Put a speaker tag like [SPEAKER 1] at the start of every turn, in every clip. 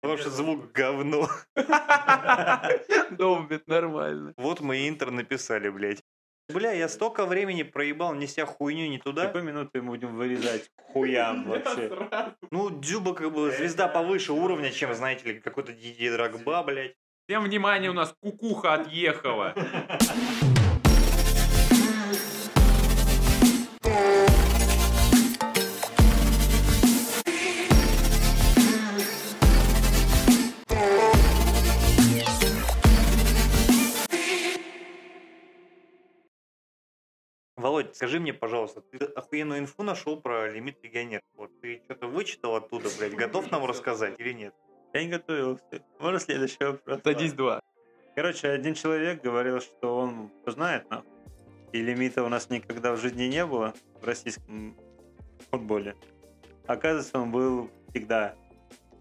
[SPEAKER 1] Потому что звук говно.
[SPEAKER 2] Долбит нормально.
[SPEAKER 1] Вот мы интро написали, блядь. Бля, я столько времени проебал, неся хуйню не туда.
[SPEAKER 3] Какую минуту мы будем вырезать хуям вообще?
[SPEAKER 1] Ну, Дзюба как бы звезда повыше уровня, чем, знаете ли, какой-то Диди Драгба, блядь.
[SPEAKER 2] Всем внимание, у нас кукуха отъехала.
[SPEAKER 1] Володь, скажи мне, пожалуйста, ты охуенную инфу нашел про лимит легионеров? Вот ты что-то вычитал оттуда, блядь, готов нам рассказать или нет?
[SPEAKER 3] Я не готовился. Можно следующий вопрос?
[SPEAKER 2] Садись два.
[SPEAKER 3] Короче, один человек говорил, что он знает, нахуй. И лимита у нас никогда в жизни не было в российском футболе. Оказывается, он был всегда.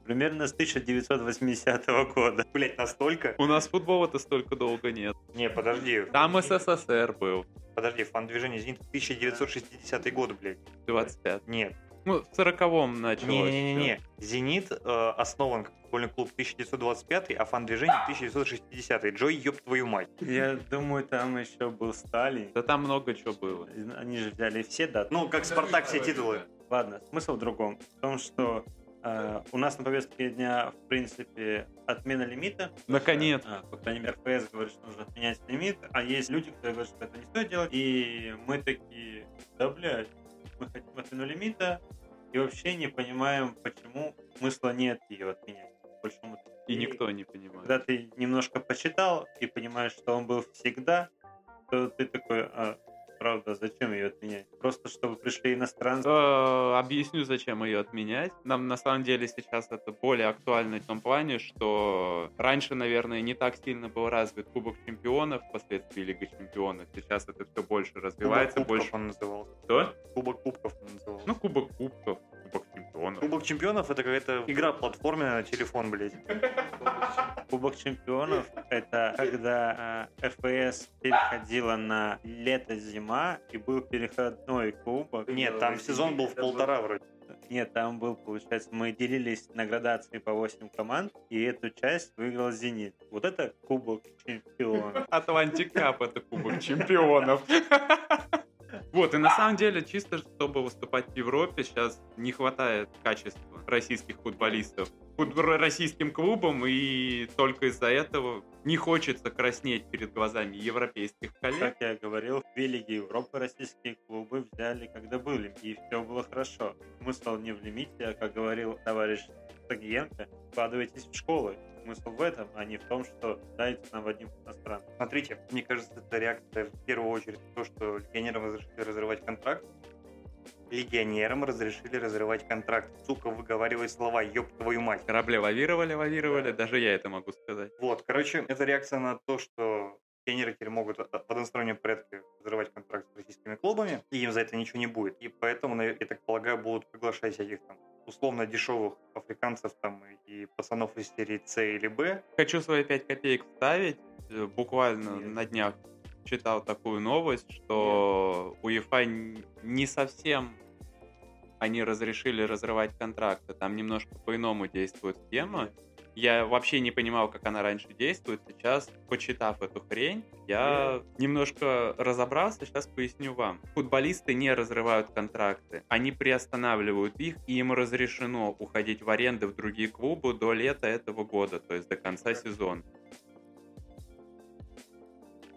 [SPEAKER 3] Примерно с 1980 года.
[SPEAKER 1] Блядь, настолько?
[SPEAKER 2] У нас футбола-то столько долго нет.
[SPEAKER 1] Не, подожди.
[SPEAKER 2] Там СССР был.
[SPEAKER 1] Подожди, фан-движение «Зенит» 1960 год, блядь.
[SPEAKER 2] 25.
[SPEAKER 1] Нет.
[SPEAKER 2] Ну, в 40-м началось.
[SPEAKER 1] Не-не-не. «Зенит» э, основан как футбольный клуб 1925, а фан-движение 1960. Джой, ёб твою мать.
[SPEAKER 3] Я думаю, там еще был Сталин.
[SPEAKER 2] Да там много чего было.
[SPEAKER 3] Они же взяли все даты.
[SPEAKER 1] Ну, как «Спартак» все титулы.
[SPEAKER 3] Ладно, смысл в другом. В том, что у нас на повестке дня, в принципе, отмена лимита.
[SPEAKER 2] Наконец.
[SPEAKER 3] А, по крайней мере, ФС говорит, что нужно отменять лимит, а есть люди, которые говорят, что это не стоит делать. И мы такие, да, блядь, мы хотим отмену лимита, и вообще не понимаем, почему смысла нет ее отменять. по большому счету.
[SPEAKER 2] И никто не понимает.
[SPEAKER 3] Когда ты немножко почитал и понимаешь, что он был всегда, то ты такой, а, правда, зачем ее отменять? Просто чтобы пришли иностранцы.
[SPEAKER 2] Э, Объясню, зачем ее отменять. Нам на самом деле сейчас это более актуально в том плане, что раньше, наверное, не так сильно был развит Кубок Чемпионов, впоследствии Лига Чемпионов. Сейчас это все больше развивается,
[SPEAKER 1] Кубок
[SPEAKER 2] больше...
[SPEAKER 1] кубков он назывался.
[SPEAKER 2] Что?
[SPEAKER 1] Кубок кубков он назывался.
[SPEAKER 2] Ну, Кубок Кубков, Кубок Чемпионов.
[SPEAKER 1] Кубок чемпионов это какая-то игра платформенная на телефон, блядь.
[SPEAKER 3] Кубок чемпионов — это когда э, ФПС переходила на лето-зима и был переходной кубок.
[SPEAKER 1] Нет, там сезон был в полтора вроде.
[SPEAKER 3] Нет, там был, получается, мы делились на градации по 8 команд, и эту часть выиграл «Зенит». Вот это Кубок чемпионов.
[SPEAKER 2] Atlantic Cup это Кубок Чемпионов. Вот, и на самом деле, чисто чтобы выступать в Европе, сейчас не хватает качества российских футболистов фут- российским клубам, и только из-за этого не хочется краснеть перед глазами европейских коллег.
[SPEAKER 3] Как я говорил, в Лиге Европы российские клубы взяли, когда были, и все было хорошо. Смысл не в лимите, а, как говорил товарищ Сагиенко, вкладывайтесь в школы. Смысл в этом, а не в том, что дайте нам одним иностранцам.
[SPEAKER 1] Смотрите, мне кажется, это реакция в первую очередь на то, что легионерам разрешили разрывать контракт. Легионерам разрешили разрывать контракт. Сука, выговаривай слова, ёб твою мать.
[SPEAKER 2] Корабли лавировали, лавировали, даже я это могу сказать.
[SPEAKER 1] Вот, короче, это реакция на то, что легионеры теперь могут в одностороннем порядке разрывать контракт с российскими клубами, и им за это ничего не будет. И поэтому, я так полагаю, будут приглашать всяких там условно дешевых африканцев там и пацанов из серии С или Б.
[SPEAKER 2] Хочу свои 5 копеек вставить. Э, Буквально
[SPEAKER 3] Нет.
[SPEAKER 2] на днях читал такую новость, что УЕФА н- не совсем они разрешили разрывать контракты. Там немножко по-иному действует схема. Я вообще не понимал, как она раньше действует. Сейчас, почитав эту хрень, я немножко разобрался, сейчас поясню вам. Футболисты не разрывают контракты. Они приостанавливают их, и им разрешено уходить в аренды в другие клубы до лета этого года, то есть до конца сезона.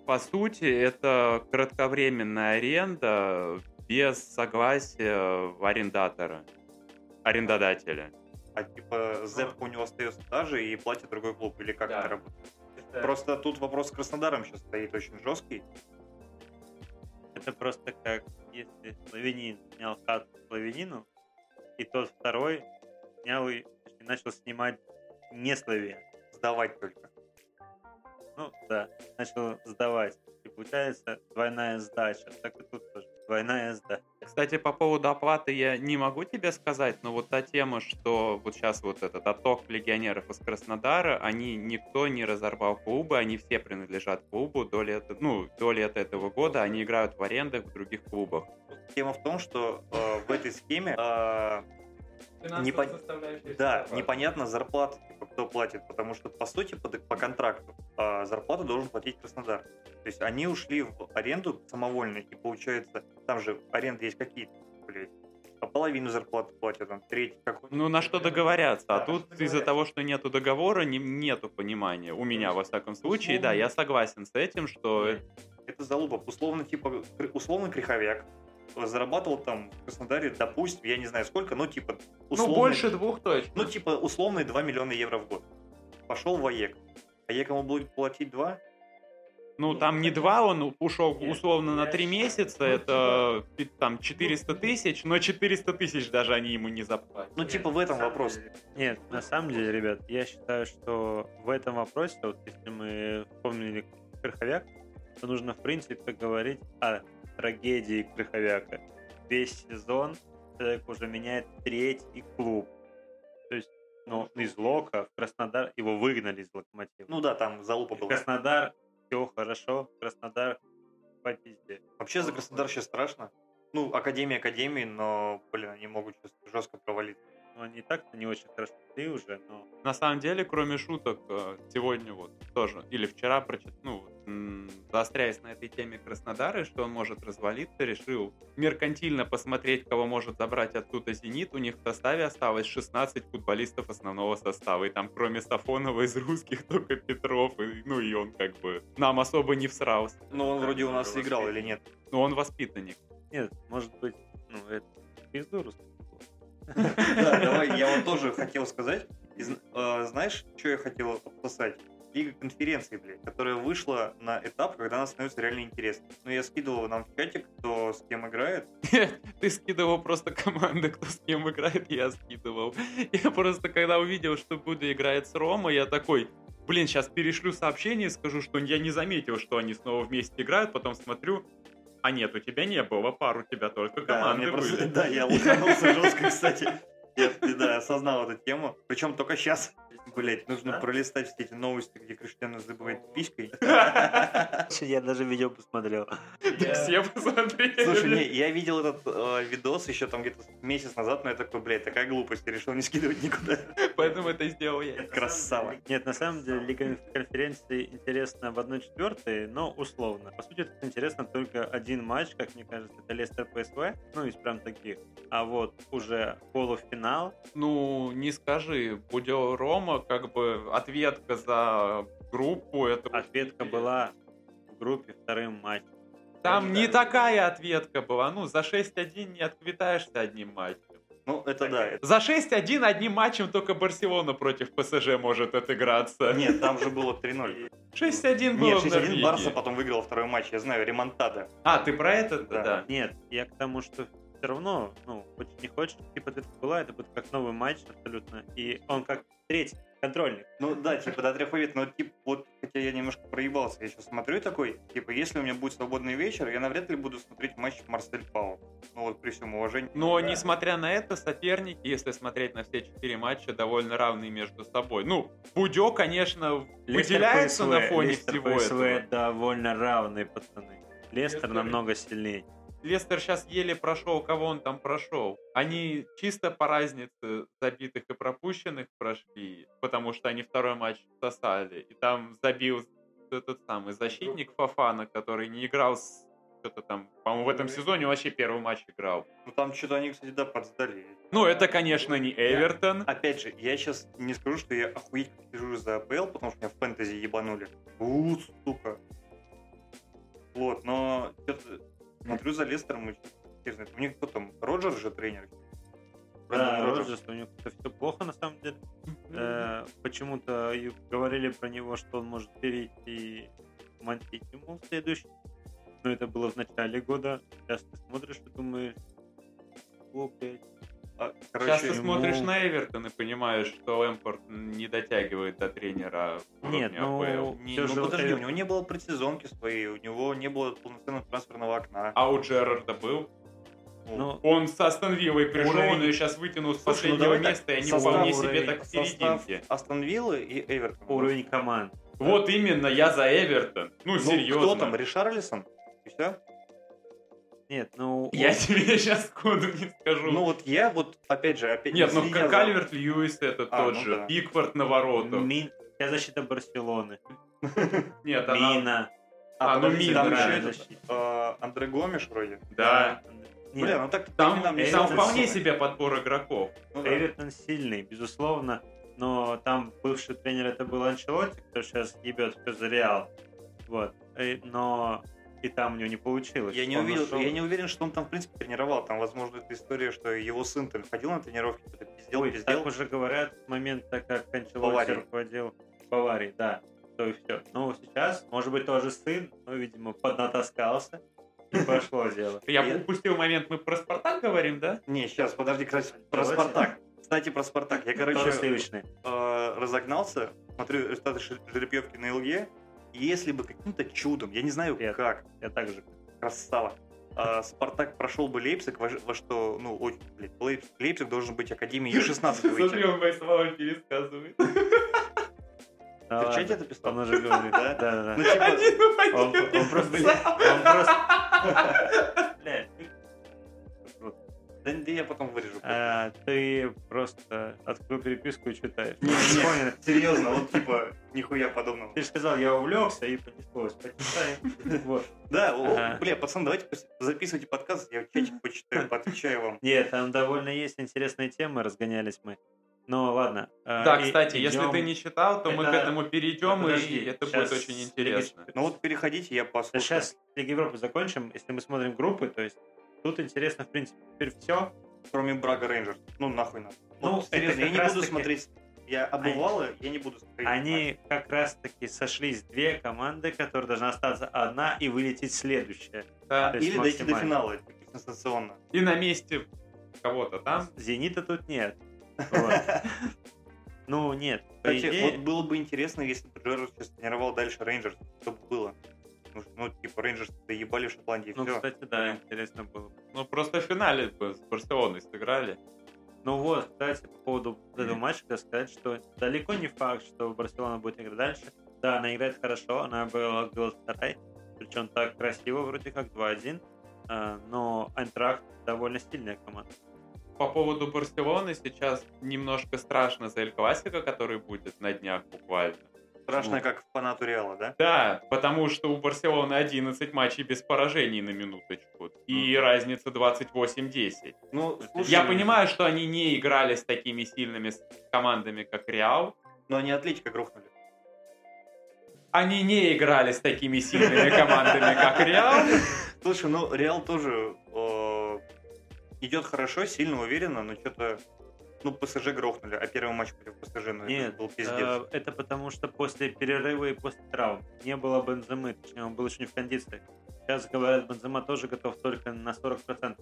[SPEAKER 2] По сути, это кратковременная аренда без согласия арендатора, арендодателя.
[SPEAKER 1] А типа Зепка у него остается та же и платит другой клуб, или как
[SPEAKER 2] Да.
[SPEAKER 1] это работает? Просто тут вопрос с Краснодаром сейчас стоит очень жесткий.
[SPEAKER 3] Это просто как если славянин снял хату славянину, и тот второй снял и начал снимать не славян.
[SPEAKER 1] Сдавать только.
[SPEAKER 3] Ну да, начал сдавать. И получается двойная сдача. Так и тут тоже двойная сдача.
[SPEAKER 2] Кстати, по поводу оплаты я не могу тебе сказать, но вот та тема, что вот сейчас вот этот отток легионеров из Краснодара, они никто не разорвал клубы, они все принадлежат клубу до лета, ну, до лета этого года, они играют в арендах в других клубах.
[SPEAKER 1] Тема в том, что э, в этой схеме э, Непон- Да, непонятно зарплата, типа, кто платит, потому что, по сути, по, по контракту а, зарплату должен платить Краснодар. То есть они ушли в аренду самовольно, и получается, там же аренды есть какие-то, блядь, а половину зарплаты платят, там, треть какой
[SPEAKER 2] Ну, на что договорятся. А
[SPEAKER 1] Да,
[SPEAKER 2] тут
[SPEAKER 1] что
[SPEAKER 2] из-за того, что нету договора, не, нету понимания. У меня, во всяком случае, да, я согласен с этим, что... э,
[SPEAKER 1] Это залупа. Условно, типа, условно Криховяк зарабатывал там в Краснодаре, допустим, я не знаю сколько, но типа
[SPEAKER 2] Ну,
[SPEAKER 1] условно,
[SPEAKER 2] больше двух точно.
[SPEAKER 1] ну типа условные 2 миллиона евро в год. Пошел в АЕК. АЕК ему будет платить 2?
[SPEAKER 2] Ну, там не два, он ушел условно на три месяца,
[SPEAKER 1] ну,
[SPEAKER 2] это пи- там 400 тысяч, но 400 тысяч даже они ему не заплатят.
[SPEAKER 1] Ну, типа в этом
[SPEAKER 3] На самом
[SPEAKER 1] вопрос.
[SPEAKER 3] деле- Нет, на самом деле, ребят, я считаю, что в этом вопросе, вот если мы вспомнили Крыховяк, то нужно, в принципе, говорить о трагедии Крыховяка. Весь сезон человек уже меняет третий клуб. То есть, ну, из Лока в Краснодар его выгнали из Локомотива.
[SPEAKER 1] Ну да, там залупа была.
[SPEAKER 3] Краснодар, все хорошо, Краснодар по пизде.
[SPEAKER 1] Вообще за Краснодар сейчас страшно. Ну, Академия Академии, но, блин, они могут сейчас жестко провалиться.
[SPEAKER 3] Ну, они и так-то не очень хорошо шли уже, но
[SPEAKER 2] На самом деле, кроме шуток, э, сегодня вот тоже, или вчера прочитал, ну, заостряясь на этой теме Краснодара, и что он может развалиться, решил меркантильно посмотреть, кого может забрать оттуда «Зенит». У них в составе осталось 16 футболистов основного состава, и там кроме Сафонова из русских только Петров, и, ну и он как бы нам особо не всрался.
[SPEAKER 1] Ну, он вроде у нас играл или нет?
[SPEAKER 2] Но он воспитанник.
[SPEAKER 3] нет, может быть, ну, это пизду.
[SPEAKER 1] Да, давай, я вот тоже хотел сказать. Э, знаешь, что я хотел обсосать? Лига конференций, блядь, которая вышла на этап, когда она становится реально интересной. Ну, я скидывал нам в чатик, кто с кем играет.
[SPEAKER 2] Ты скидывал просто команды, кто с кем играет, я скидывал. Я просто, когда увидел, что Буда играет с Ромой, я такой, блин, сейчас перешлю сообщение и скажу, что я не заметил, что они снова вместе играют, потом смотрю, а нет, у тебя не было пар, у тебя только
[SPEAKER 1] Да,
[SPEAKER 2] команды
[SPEAKER 1] просто-
[SPEAKER 2] были.
[SPEAKER 1] да, я лоханулся жестко, кстати. Я, да, осознал эту тему. Причем только сейчас. Блять, нужно
[SPEAKER 3] Да?
[SPEAKER 1] пролистать все эти новости, где Криштиану забывает писькой.
[SPEAKER 3] Я даже видео посмотрел.
[SPEAKER 2] Все посмотрели.
[SPEAKER 1] Слушай, не, я видел этот э, видос еще там где-то месяц назад, но я такой, блядь, такая глупость, я решил не скидывать никуда.
[SPEAKER 2] Поэтому это сделал я.
[SPEAKER 1] Красава.
[SPEAKER 3] Нет, на самом деле Лига конференции интересна в 1-4, но условно. По сути, это интересно только один матч, как мне кажется, это Лестер ПСВ, ну, из прям таких. А вот уже полуфинал,
[SPEAKER 2] Ну, не скажи, Будё Рома, как бы ответка за группу, это...
[SPEAKER 3] ответка была в группе вторым матчем.
[SPEAKER 2] Там не такая ответка была, ну, за 6-1 не отквитаешься одним матчем.
[SPEAKER 1] Ну, это да. это-
[SPEAKER 2] За 6-1 одним матчем только Барселона против ПСЖ может отыграться.
[SPEAKER 1] Нет, там же было 3-0.
[SPEAKER 2] 6-1 было
[SPEAKER 1] Нет,
[SPEAKER 2] в
[SPEAKER 1] 6-1
[SPEAKER 2] Норвегии.
[SPEAKER 1] Барса потом выиграл второй матч, я знаю, ремонтада.
[SPEAKER 2] А, ты про это?
[SPEAKER 1] Да.
[SPEAKER 2] Да.
[SPEAKER 3] Нет, я к тому, что все равно, ну, хочешь не хочешь, типа это была, это будет как новый матч абсолютно. И он как третий, контрольник.
[SPEAKER 1] Ну да, типа до трех побед, но типа вот, хотя я немножко проебался, я сейчас смотрю такой, типа, если у меня будет свободный вечер, я навряд ли буду смотреть матч Марсель Пау. Ну вот при всем уважении.
[SPEAKER 2] Но, несмотря на это, соперники, если смотреть на все четыре матча, довольно равные между собой. Ну, Будё, конечно, выделяется на фоне
[SPEAKER 3] Лестер,
[SPEAKER 2] всего
[SPEAKER 3] ПСВ
[SPEAKER 2] этого.
[SPEAKER 3] довольно равные пацаны. Лестер
[SPEAKER 2] Лестер-
[SPEAKER 3] намного сильнее.
[SPEAKER 2] Лестер сейчас еле прошел, кого он там прошел. Они чисто по разнице забитых и пропущенных прошли, потому что они второй матч сосали. И там забил этот самый защитник Фафана, который не играл с что-то там, по-моему, в этом сезоне вообще первый матч играл.
[SPEAKER 1] Ну там что-то они, кстати, да, подсдали.
[SPEAKER 2] Ну, это, конечно, не Эвертон.
[SPEAKER 1] Опять же, я сейчас не скажу, что я охуеть сижу за АПЛ, потому что меня в фэнтези ебанули. У, сука. Вот, но что-то смотрю за Лестером. У них кто там? Роджер же тренер?
[SPEAKER 3] Да,
[SPEAKER 1] Роджерс.
[SPEAKER 3] У него все плохо на самом деле. Э, Почему-то говорили про него, что он может перейти в Мантитиму в следующий. Но это было в начале года. Сейчас ты смотришь и думаешь, о, блядь.
[SPEAKER 1] А,
[SPEAKER 2] Сейчас
[SPEAKER 1] короче,
[SPEAKER 2] ты смотришь
[SPEAKER 3] ему-
[SPEAKER 2] на Эвертон и понимаешь, что Эмпорт не дотягивает до тренера
[SPEAKER 3] Нет, ну,
[SPEAKER 2] АПЛ.
[SPEAKER 1] не- ну
[SPEAKER 3] же
[SPEAKER 1] подожди,
[SPEAKER 3] Эвер-
[SPEAKER 1] у него не было предсезонки своей, у него не было полноценного трансферного окна.
[SPEAKER 2] А у Джерарда был?
[SPEAKER 3] Ну,
[SPEAKER 2] Он с Астон Виллой пришел,
[SPEAKER 1] Уровень-
[SPEAKER 2] он ее сейчас вытянул с
[SPEAKER 1] ну
[SPEAKER 2] последнего
[SPEAKER 1] так,
[SPEAKER 2] места, и они
[SPEAKER 1] состав
[SPEAKER 2] вполне себе
[SPEAKER 3] уровень-
[SPEAKER 2] так в серединке.
[SPEAKER 1] Астон Виллы и Эвертон.
[SPEAKER 3] уровень команд.
[SPEAKER 2] Вот именно, я за Эвертон. Ну,
[SPEAKER 1] Ну,
[SPEAKER 2] серьезно.
[SPEAKER 1] кто там? Ришарлисон? И все?
[SPEAKER 3] Нет, ну...
[SPEAKER 2] Я
[SPEAKER 3] он-
[SPEAKER 2] тебе сейчас коду не скажу.
[SPEAKER 1] Ну вот я вот, опять же, опять
[SPEAKER 2] Нет, ну
[SPEAKER 1] за-
[SPEAKER 2] Кальверт Льюис это
[SPEAKER 1] А,
[SPEAKER 2] тот
[SPEAKER 1] ну
[SPEAKER 2] же.
[SPEAKER 1] да.
[SPEAKER 2] Пикфорд на воротах.
[SPEAKER 3] Мин... Вся защита Барселоны.
[SPEAKER 2] Нет, она...
[SPEAKER 3] Мина.
[SPEAKER 2] А, ну, Мина, да,
[SPEAKER 1] э, Андре Гомеш вроде.
[SPEAKER 2] Да.
[SPEAKER 3] Нет,
[SPEAKER 1] Бля, ну так
[SPEAKER 2] Там, там
[SPEAKER 3] это
[SPEAKER 2] вполне себе подбор игроков.
[SPEAKER 1] Ну да.
[SPEAKER 3] Эвертон сильный, безусловно, но там бывший тренер это был Анчелотти, кто сейчас ебет все за Реал. Вот. Э, Но и там у него не получилось.
[SPEAKER 1] Я не,
[SPEAKER 3] Он
[SPEAKER 1] увидел,
[SPEAKER 3] ушел.
[SPEAKER 1] я не уверен, что он там, в принципе, тренировал. Там, возможно, это история, что его сын там ходил на тренировки, что-то пиздел,
[SPEAKER 3] Ой,
[SPEAKER 1] пиздел.
[SPEAKER 3] так уже говорят с момента, как Анчелотти
[SPEAKER 1] Баварии.
[SPEAKER 3] руководил Баварией, да. То и все. Ну, сейчас, может быть, тоже сын, но, видимо, поднатаскался. И пошло дело.
[SPEAKER 2] Я упустил момент, мы про Спартак говорим, да?
[SPEAKER 1] Не, сейчас, подожди, кстати, про
[SPEAKER 3] Давайте.
[SPEAKER 1] Спартак. Кстати, про Спартак. Я, короче,
[SPEAKER 3] сливочный.
[SPEAKER 1] э, разогнался, смотрю результаты жеребьевки на ЛГ, и если бы каким-то чудом, я не знаю
[SPEAKER 3] Привет.
[SPEAKER 1] как,
[SPEAKER 3] Я также.
[SPEAKER 1] красава, а, Спартак прошел бы Лейпциг, во, во что, ну, очень, блядь, Лейпциг, Лейпциг должен быть Академией Ю-16 выйти.
[SPEAKER 2] он мои слова пересказывает.
[SPEAKER 3] Да
[SPEAKER 1] Ты в
[SPEAKER 3] ладно,
[SPEAKER 1] чате это писал?
[SPEAKER 3] Он уже говорит.
[SPEAKER 1] Да?
[SPEAKER 3] Да, да,
[SPEAKER 1] Ну,
[SPEAKER 3] да.
[SPEAKER 1] типа,
[SPEAKER 3] Он, он просто... Он просто... Блядь.
[SPEAKER 1] Да, да я потом вырежу.
[SPEAKER 3] А, ты просто открыл переписку и читаешь.
[SPEAKER 1] Не, не, серьезно, вот типа, нихуя подобного.
[SPEAKER 3] Ты же сказал, я увлекся и понеслось. Почитай. Вот.
[SPEAKER 1] Да, бля, пацаны, давайте записывайте подкаст, я в чатик почитаю, поотвечаю вам.
[SPEAKER 3] Нет, там довольно есть интересные темы, разгонялись мы. Ну ладно. а,
[SPEAKER 2] Да,
[SPEAKER 3] и
[SPEAKER 2] кстати, если
[SPEAKER 3] идем-
[SPEAKER 2] ты не читал, то мы к
[SPEAKER 3] Это-
[SPEAKER 2] этому перейдем,
[SPEAKER 3] Подожди,
[SPEAKER 2] и это будет очень интересно.
[SPEAKER 1] Ну вот переходите, я
[SPEAKER 3] Да
[SPEAKER 1] послушаю.
[SPEAKER 3] сейчас Лига Европы закончим, если мы смотрим группы, то есть тут интересно, в принципе, теперь все.
[SPEAKER 1] Кроме Брага Рейнджерс. Ну нахуй надо.
[SPEAKER 3] Ну,
[SPEAKER 1] Вот, серьезно, я не буду
[SPEAKER 3] раз-таки-
[SPEAKER 1] смотреть. Я обывала, я не буду смотреть.
[SPEAKER 3] Они как раз-таки сошлись две команды, которые должна остаться одна и вылететь следующая.
[SPEAKER 2] Да.
[SPEAKER 1] Или дойти до финала, сенсационно.
[SPEAKER 2] И на месте кого-то там.
[SPEAKER 3] Зенита тут нет. Ну, нет.
[SPEAKER 1] Кстати, вот было бы интересно, если бы Джерард сейчас тренировал дальше Рейнджерс, что бы было. Ну, ну, типа, Рейнджерс доебали в Шотландии,
[SPEAKER 3] ну,
[SPEAKER 1] все.
[SPEAKER 3] кстати, да, интересно было бы.
[SPEAKER 2] Ну, просто в финале бы с Барселоной сыграли.
[SPEAKER 3] Ну вот, кстати, по поводу этого матча хотел сказать, что далеко не факт, что Барселона будет играть дальше. Да, она играет хорошо, она была Галатасарай, причем так красиво, вроде как 2-1, а, но Айнтрахт довольно сильная команда.
[SPEAKER 2] По поводу Барселоны сейчас немножко страшно за Эль Классика, который будет на днях буквально.
[SPEAKER 1] Страшно, как фанату Реала, да?
[SPEAKER 2] Да, потому что у Барселоны 11 матчей без поражений на минуточку. И разница 28-10.
[SPEAKER 1] Ну, слушай,
[SPEAKER 2] Я понимаю, что они не играли с такими сильными командами, как Реал.
[SPEAKER 1] Но они Атлетика грохнули.
[SPEAKER 2] Они не играли с такими сильными командами, как Реал.
[SPEAKER 1] Слушай, ну Реал тоже э, идет хорошо, сильно уверенно, но что-то, ну, ПСЖ грохнули, а первый матч против ПСЖ, ну,
[SPEAKER 3] Нет,
[SPEAKER 1] это был пиздец.
[SPEAKER 3] э, это потому что после перерыва и после травм не было Бенземы, точнее, он был еще не в кондиции. Сейчас, говорят, Бензема тоже готов только на 40%.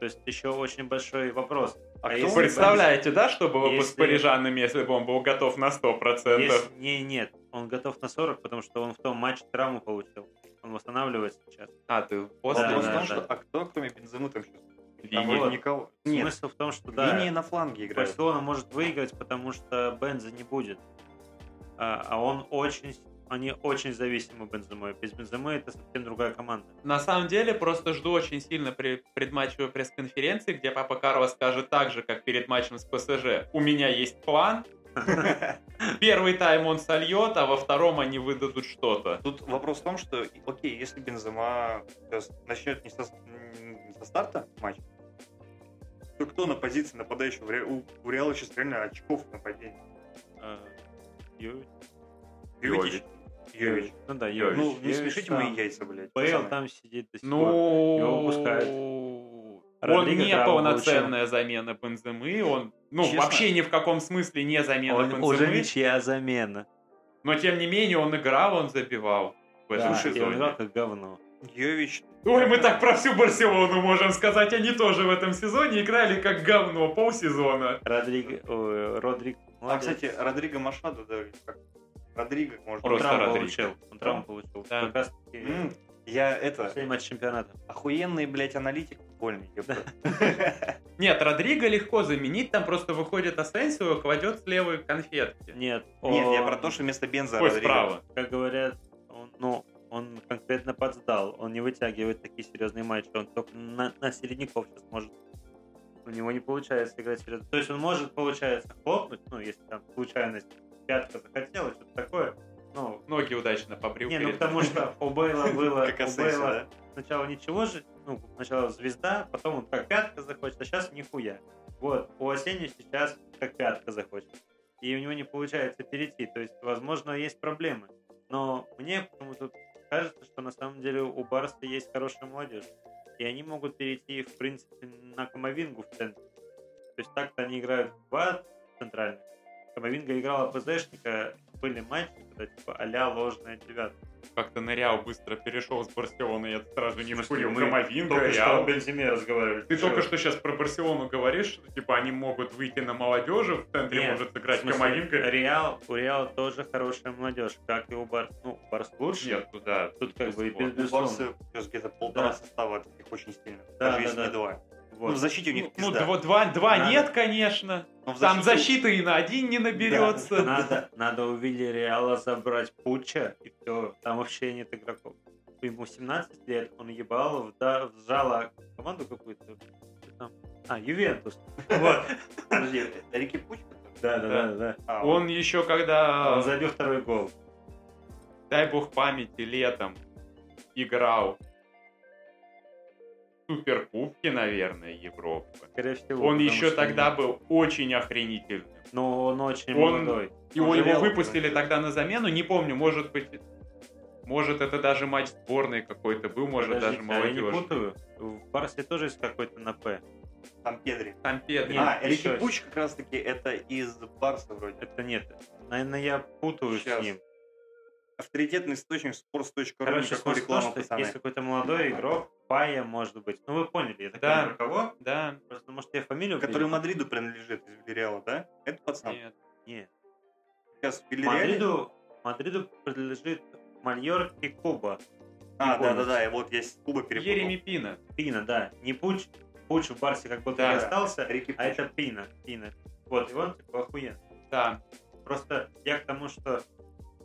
[SPEAKER 3] То есть еще очень большой вопрос.
[SPEAKER 1] А
[SPEAKER 3] а
[SPEAKER 1] кто
[SPEAKER 3] если?
[SPEAKER 2] Представляете, да, что было бы с
[SPEAKER 3] Если-
[SPEAKER 2] парижанами, если бы он был готов на 100%?
[SPEAKER 3] Если- не, нет, он готов на 40, потому что он в том матче травму получил. Он восстанавливается сейчас.
[SPEAKER 2] А, ты после?
[SPEAKER 3] Да, да,
[SPEAKER 1] что,
[SPEAKER 3] да.
[SPEAKER 1] а кто, кроме Бенземы, там сейчас?
[SPEAKER 2] Линии.
[SPEAKER 1] вроде
[SPEAKER 3] Вот.
[SPEAKER 1] никого. Нет,
[SPEAKER 3] Смысл в том, что да,
[SPEAKER 1] линии на фланге играют.
[SPEAKER 3] Барселона может выиграть, потому что Бенза не будет. А, а он очень, они очень зависимы Бенземой. Без Бенземы это совсем другая команда.
[SPEAKER 2] На самом деле, просто жду очень сильно при предматчевой пресс-конференции, где Папа Карло скажет так же, как перед матчем с ПСЖ. У меня есть план. Первый тайм он сольет, а во втором они выдадут что-то.
[SPEAKER 1] Тут вопрос в том, что, окей, если Бензема сейчас начнет не со, не со старта матч, то кто на позиции нападающего? У, у Реала сейчас реально очков в нападении.
[SPEAKER 3] А, Йович.
[SPEAKER 1] Йович. Йович.
[SPEAKER 3] Ну да,
[SPEAKER 2] Йович.
[SPEAKER 3] Йович.
[SPEAKER 1] Ну, не
[SPEAKER 3] Йович
[SPEAKER 1] смешите
[SPEAKER 3] там.
[SPEAKER 1] мои яйца, блядь.
[SPEAKER 3] Бейл там сидит до сих пор.
[SPEAKER 2] Ну,
[SPEAKER 3] Его выпускают.
[SPEAKER 2] он не полноценная замена Бенземы, он, ну,
[SPEAKER 1] Честно?
[SPEAKER 2] вообще ни в каком смысле не замена
[SPEAKER 3] Он уже
[SPEAKER 2] Бенземы,
[SPEAKER 3] ничья замена.
[SPEAKER 2] но тем не менее он играл, он забивал в
[SPEAKER 3] Да, он
[SPEAKER 2] сезоне.
[SPEAKER 3] играл как говно.
[SPEAKER 1] Йович.
[SPEAKER 2] Ой, мы так про всю Барселону можем сказать. Они тоже в этом сезоне играли как говно полсезона.
[SPEAKER 3] Родриго, ой, Родрик.
[SPEAKER 1] А, кстати, Родриго Машадо, да, как? Родриго, может
[SPEAKER 3] он
[SPEAKER 2] просто
[SPEAKER 3] травму
[SPEAKER 2] Родриго.
[SPEAKER 3] получил. Он травму получил.
[SPEAKER 2] Да.
[SPEAKER 3] Как раз таки
[SPEAKER 1] М, Я это,
[SPEAKER 3] последний матч чемпионата.
[SPEAKER 1] охуенный, блядь, аналитик футбольный.
[SPEAKER 2] Нет, Родриго легко заменить, там просто выходит Асенсио и кладет с левой конфетки.
[SPEAKER 3] Нет,
[SPEAKER 1] Нет, я про то, что вместо Бенза Родриго.
[SPEAKER 2] справа.
[SPEAKER 3] как говорят, ну, он он конкретно подсдал. Он не вытягивает такие серьезные матчи. Он только на, на середняков сейчас может. У него не получается играть серьезно. То есть он может, получается, хлопнуть, ну, если там случайность пятка захотела, что-то такое. Ну,
[SPEAKER 2] Ноги удачно побрил.
[SPEAKER 3] не, ну потому что у Бейла было, у Бейла сначала ничего же, ну, сначала звезда, потом он как пятка захочет, а сейчас нихуя. Вот, у Осенни сейчас как пятка захочет. И у него не получается перейти. То есть, возможно, есть проблемы. Но мне почему-то кажется, что на самом деле у Барса есть хорошая молодежь. И они могут перейти, в принципе, на Камовингу в центре. То есть так-то они играют два центральных. Камовинга играла ПЗшника, были матчи, когда типа а-ля ложная девятка.
[SPEAKER 2] Как-то нырял быстро перешел с Барселоны, я сразу не вкурил.
[SPEAKER 3] Мы
[SPEAKER 2] Камовинга,
[SPEAKER 3] Только что
[SPEAKER 2] Реал.
[SPEAKER 3] о Бензиме разговаривали.
[SPEAKER 2] Ты только что сейчас про Барселону говоришь, что типа они могут выйти на молодежи, в центре
[SPEAKER 3] Нет,
[SPEAKER 2] может сыграть Камовинга.
[SPEAKER 3] Реал, у Реала тоже хорошая молодежь, как и у Барс. Ну, Барс лучше.
[SPEAKER 2] Нет, туда.
[SPEAKER 3] Тут как бы и без-
[SPEAKER 1] У Барса где-то полтора
[SPEAKER 3] Да.
[SPEAKER 1] состава таких очень сильных.
[SPEAKER 3] Да,
[SPEAKER 1] Даже
[SPEAKER 3] да,
[SPEAKER 1] если
[SPEAKER 3] да.
[SPEAKER 1] не два.
[SPEAKER 3] Вот.
[SPEAKER 1] Ну, в защите у них
[SPEAKER 2] Ну,
[SPEAKER 1] пизда.
[SPEAKER 2] два, два, два
[SPEAKER 3] Надо.
[SPEAKER 2] нет, конечно.
[SPEAKER 1] Но в
[SPEAKER 2] Там
[SPEAKER 1] защите-
[SPEAKER 2] защиты и на один не наберется.
[SPEAKER 3] Надо, надо у Вильяреала забрать Пуча, и все, там вообще нет игроков. Ему 17 лет, он ебал, вда- вжало команду какую-то. А, Ювентус. Вот.
[SPEAKER 1] Подожди, Рики Пуч?
[SPEAKER 3] Да,
[SPEAKER 2] Да.
[SPEAKER 3] да, да, да.
[SPEAKER 1] А,
[SPEAKER 2] Он еще когда,
[SPEAKER 3] Он забил второй гол.
[SPEAKER 2] дай бог памяти, летом играл Суперкубке, наверное, Европы.
[SPEAKER 3] Скорее всего.
[SPEAKER 2] Он еще тогда
[SPEAKER 3] не-
[SPEAKER 2] был очень охренительным.
[SPEAKER 3] Но он очень
[SPEAKER 2] Он-
[SPEAKER 3] молодой.
[SPEAKER 2] Его,
[SPEAKER 1] Он
[SPEAKER 2] его выпустили
[SPEAKER 1] превратился.
[SPEAKER 2] тогда на замену, не помню, может быть, может это даже матч сборной какой-то был, может
[SPEAKER 3] Подождите,
[SPEAKER 2] даже
[SPEAKER 3] а я не
[SPEAKER 2] молодежь.
[SPEAKER 3] путаю. В Барсе тоже есть какой-то на П.
[SPEAKER 1] Там Педри.
[SPEAKER 2] Там Педри.
[SPEAKER 3] Нет,
[SPEAKER 1] а, Рики Пуч как раз таки это из Барса вроде.
[SPEAKER 3] Это нет. Наверное, я путаю
[SPEAKER 1] Сейчас.
[SPEAKER 3] с ним.
[SPEAKER 1] Авторитетный источник sports.ru,
[SPEAKER 3] Короче,
[SPEAKER 1] никакой рекламы,
[SPEAKER 3] что
[SPEAKER 1] пацаны.
[SPEAKER 3] есть какой-то молодой игрок, Пая, может быть. Ну, вы поняли, я так
[SPEAKER 2] Да.
[SPEAKER 3] понимаю, кого?
[SPEAKER 2] Да,
[SPEAKER 3] Просто, может, я фамилию
[SPEAKER 1] Который
[SPEAKER 3] перепутал?
[SPEAKER 1] Мадриду принадлежит из Вильяреала, да? Это пацан.
[SPEAKER 2] нет.
[SPEAKER 3] Нет.
[SPEAKER 1] Сейчас в Вильяреале...
[SPEAKER 3] Мадриду, Мадриду принадлежит Мальорке Куба.
[SPEAKER 1] А, да-да-да, я вот я с Куба перепутал.
[SPEAKER 2] Ереми Пина.
[SPEAKER 3] Пина, да. Не Пуч. Пуч в Барсе как будто
[SPEAKER 2] Да.
[SPEAKER 3] не остался,
[SPEAKER 1] Рики
[SPEAKER 3] а
[SPEAKER 1] Пуч.
[SPEAKER 3] это Пина. Пина. Вот, и он типа охуенно.
[SPEAKER 2] Да.
[SPEAKER 3] Просто я к тому, что